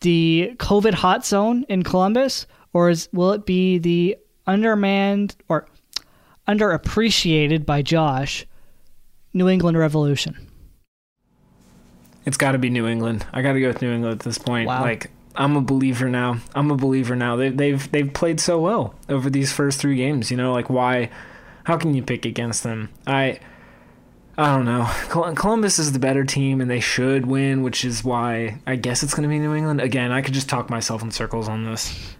the COVID hot zone in Columbus, or is, will it be the undermanned or underappreciated by Josh New England Revolution? It's got to be New England. I got to go with New England at this point. Wow. Like I'm a believer now. I'm a believer now. They, they've they've played so well over these first three games. You know, like why? How can you pick against them? I I don't know. Columbus is the better team, and they should win, which is why I guess it's going to be New England. Again, I could just talk myself in circles on this.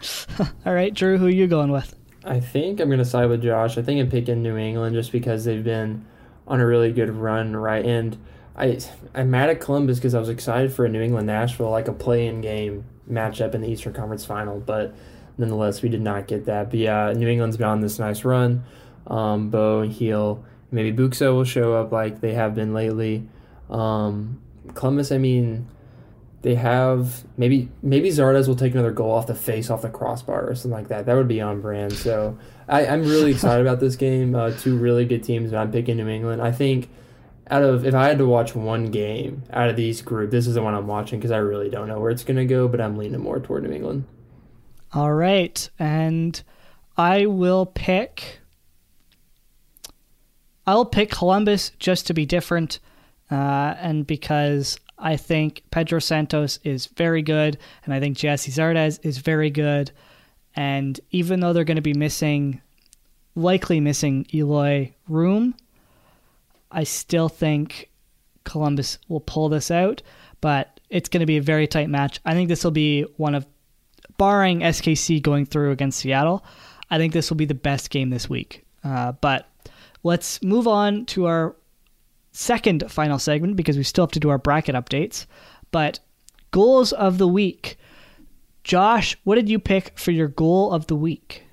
<laughs> All right, Drew, who are you going with? I think I'm gonna side with Josh. I think I'm picking New England just because they've been on a really good run, right? And I I'm mad at Columbus because I was excited for a New England Nashville like a play-in game matchup in the Eastern Conference Final, but nonetheless we did not get that. But yeah, New England's been on this nice run. Um, Bou and Gil, maybe Buksa will show up like they have been lately. Um, Columbus, I mean, they have maybe maybe Zardes will take another goal off the face off the crossbar or something like that. That would be on brand. So I, am really excited about this game. Uh, two really good teams, but I'm picking New England. I think out of if I had to watch one game out of these group, this is the one I'm watching because I really don't know where it's gonna go, but I'm leaning more toward New England. All right, and I will pick. I'll pick Columbus just to be different, uh, and because I think Pedro Santos is very good, and I think Gyasi Zardes is very good. And even though they're going to be missing, likely missing Eloy Room, I still think Columbus will pull this out. But it's going to be a very tight match. I think this will be one of, barring SKC going through against Seattle, I think this will be the best game this week. Uh, but let's move on to our second final segment because we still have to do our bracket updates. But goals of the week. Josh, what did you pick for your goal of the week?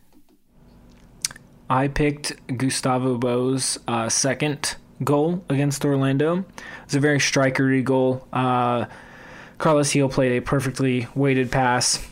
I picked Gustavo Bou's uh, second goal against Orlando. It's a very strikery goal. Uh, Carlos Gil played a perfectly weighted pass.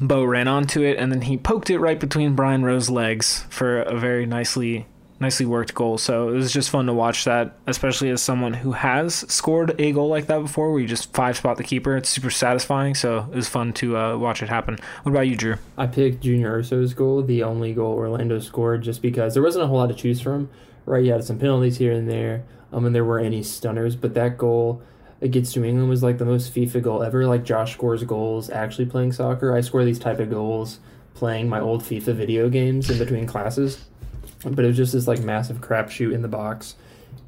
Bou ran onto it and then he poked it right between Brian Rowe's legs for a very nicely nicely worked goal. So it was just fun to watch that, especially as someone who has scored a goal like that before, where you just five spot the keeper. It's super satisfying. So it was fun to uh, watch it happen. What about you, Drew? I picked Junior Urso's goal, the only goal Orlando scored, just because there wasn't a whole lot to choose from. Right, you had some penalties here and there, um, and there were any stunners, but that goal against New England was like the most FIFA goal ever. Like Josh scores goals actually playing soccer. I score these type of goals playing my old FIFA video games in between classes but it was just this like massive crapshoot in the box,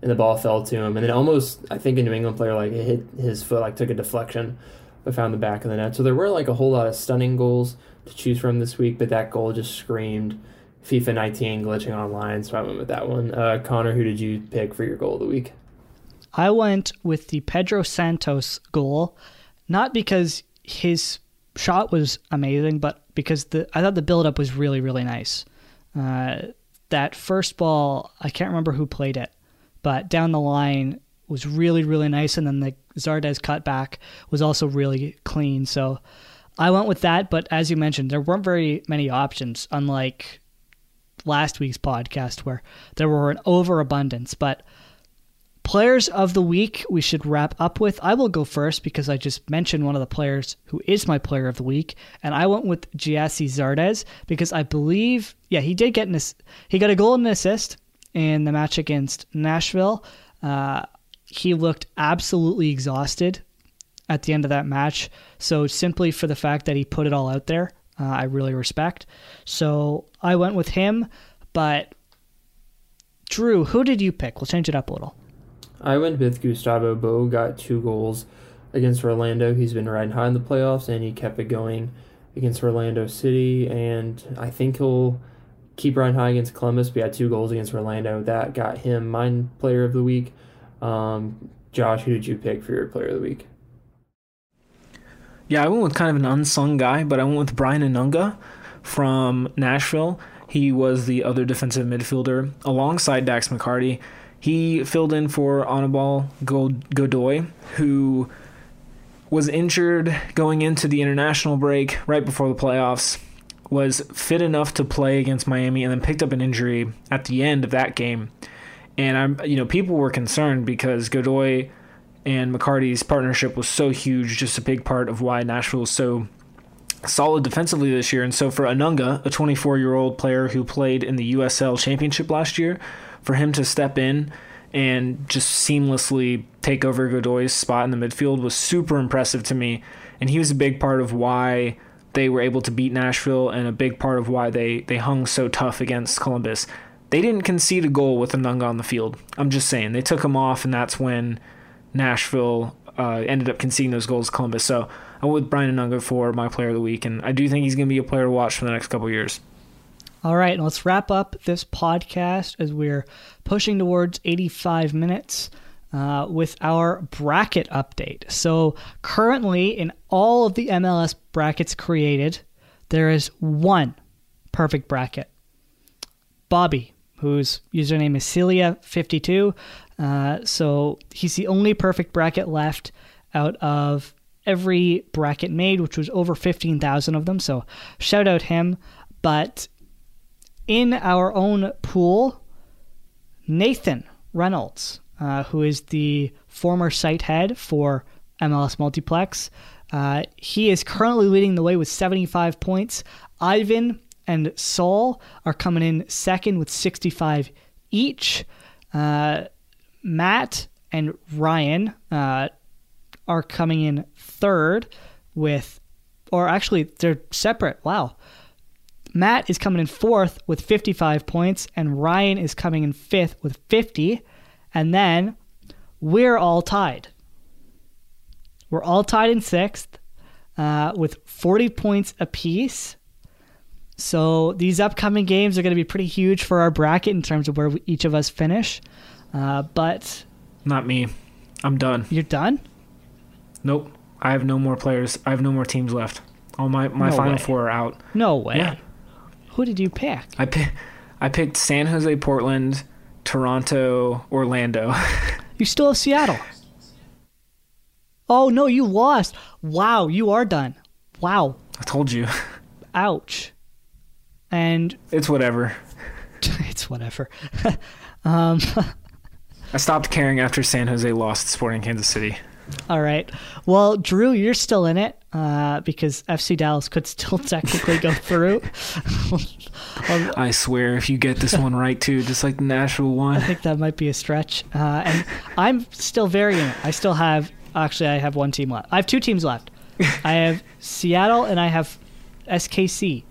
and the ball fell to him, and then almost I think a New England player like hit his foot, like took a deflection, but found the back of the net. So there were like a whole lot of stunning goals to choose from this week, but that goal just screamed FIFA 19 glitching online, so I went with that one. Uh, Connor, who did you pick for your goal of the week? I went with the Pedro Santos goal, not because his shot was amazing, but because the I thought the build up was really really nice. Uh, that first ball, I can't remember who played it, but down the line was really, really nice. And then the Zardes cutback was also really clean. So I went with that. But as you mentioned, there weren't very many options, unlike last week's podcast where there were an overabundance. But Players of the week, we should wrap up with. I will go first because I just mentioned one of the players who is my player of the week, and I went with Gyasi Zardes because I believe, yeah, he did get an he got a goal and an assist in the match against Nashville. Uh, he looked absolutely exhausted at the end of that match. So simply for the fact that he put it all out there, uh, I really respect. So I went with him, but Drew, who did you pick? We'll change it up a little. I went with Gustavo Bou, got two goals against Orlando. He's been riding high in the playoffs, and he kept it going against Orlando City. And I think he'll keep riding high against Columbus. We had two goals against Orlando. That got him my player of the week. Um, Josh, who did you pick for your player of the week? Yeah, I went with kind of an unsung guy, but I went with Brian Anunga from Nashville. He was the other defensive midfielder alongside Dax McCarty. He filled in for Anibal Godoy, who was injured going into the international break right before the playoffs, was fit enough to play against Miami, and then picked up an injury at the end of that game. And I'm, you know, people were concerned because Godoy and McCarty's partnership was so huge, just a big part of why Nashville was so solid defensively this year. And so for Anunga, a 24 year old player who played in the USL Championship last year, for him to step in and just seamlessly take over Godoy's spot in the midfield was super impressive to me. And he was a big part of why they were able to beat Nashville and a big part of why they, they hung so tough against Columbus. They didn't concede a goal with Anunga on the field. I'm just saying. They took him off, and that's when Nashville uh, ended up conceding those goals to Columbus. So I went with Brian Anunga for my player of the week, and I do think he's going to be a player to watch for the next couple years. All right, and let's wrap up this podcast as we're pushing towards 85 minutes uh, with our bracket update. So, currently, in all of the MLS brackets created, there is one perfect bracket. Bobby, whose username is Celia52. Uh, so, he's the only perfect bracket left out of every bracket made, which was over 15,000 of them. So, shout out him. But in our own pool, Nathan Reynolds, uh, who is the former site head for MLS Multiplex, uh, he is currently leading the way with 75 points. Ivan and Saul are coming in second with 65 each. Uh, Matt and Ryan uh, are coming in third with, or actually, they're separate. Wow. Matt is coming in fourth with 55 points, and Ryan is coming in fifth with 50. And then we're all tied. We're all tied in sixth uh, with 40 points apiece. So these upcoming games are going to be pretty huge for our bracket in terms of where we, each of us finish. Uh, but Not me. I'm done. you're done? Nope. I have no more players. I have no more teams left. All my, my No final way. four are out. No way. Yeah. Who did you pick? I pi- I picked San Jose, Portland, Toronto, Orlando. <laughs> You still have Seattle. Oh no, you lost. Wow, you are done. Wow. I told you. Ouch. And It's whatever. <laughs> it's whatever. <laughs> um, I stopped caring after San Jose lost Sporting Kansas City. All right. Well, Drew, you're still in it uh, because FC Dallas could still <laughs> technically go through. Um, <laughs> I swear, if you get this one right too, just like the Nashville one. I think that might be a stretch. Uh, and I'm still very in it. I still have, actually, I have one team left. I have two teams left. I have Seattle and I have SKC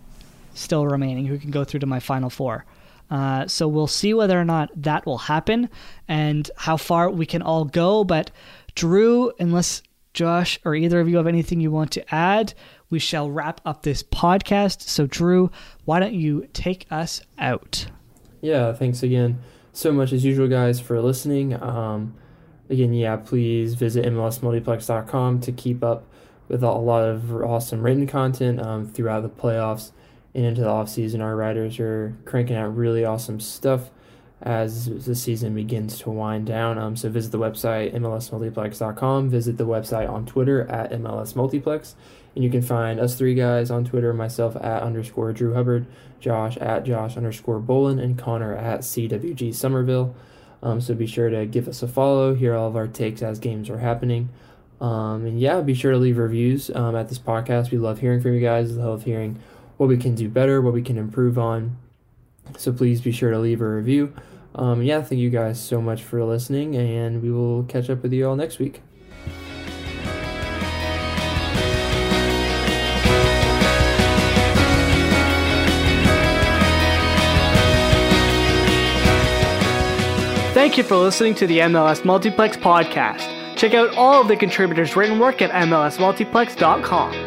still remaining who can go through to my final four. Uh, so we'll see whether or not that will happen and how far we can all go. But Drew, unless Josh or either of you have anything you want to add, we shall wrap up this podcast. So, Drew, why don't you take us out? Yeah, thanks again so much as usual, guys, for listening. Um, again, yeah, please visit MLSMultiplex.com to keep up with a lot of awesome written content um, throughout the playoffs and into the offseason. Our writers are cranking out really awesome stuff as the season begins to wind down. Um, so visit the website MLSMultiplex.com. Visit the website on Twitter at MLSMultiplex. And you can find us three guys on Twitter, myself at underscore Drew Hubbard, Josh at Josh underscore Bolin, and Connor at CWG Somerville. Um, so be sure to give us a follow, hear all of our takes as games are happening. Um, and yeah, be sure to leave reviews um, at this podcast. We love hearing from you guys, love hearing what we can do better, what we can improve on. So please be sure to leave a review. Um, yeah, thank you guys so much for listening, and we will catch up with you all next week. Thank you for listening to the MLS Multiplex podcast. Check out all of the contributors' written work at MLSMultiplex.com.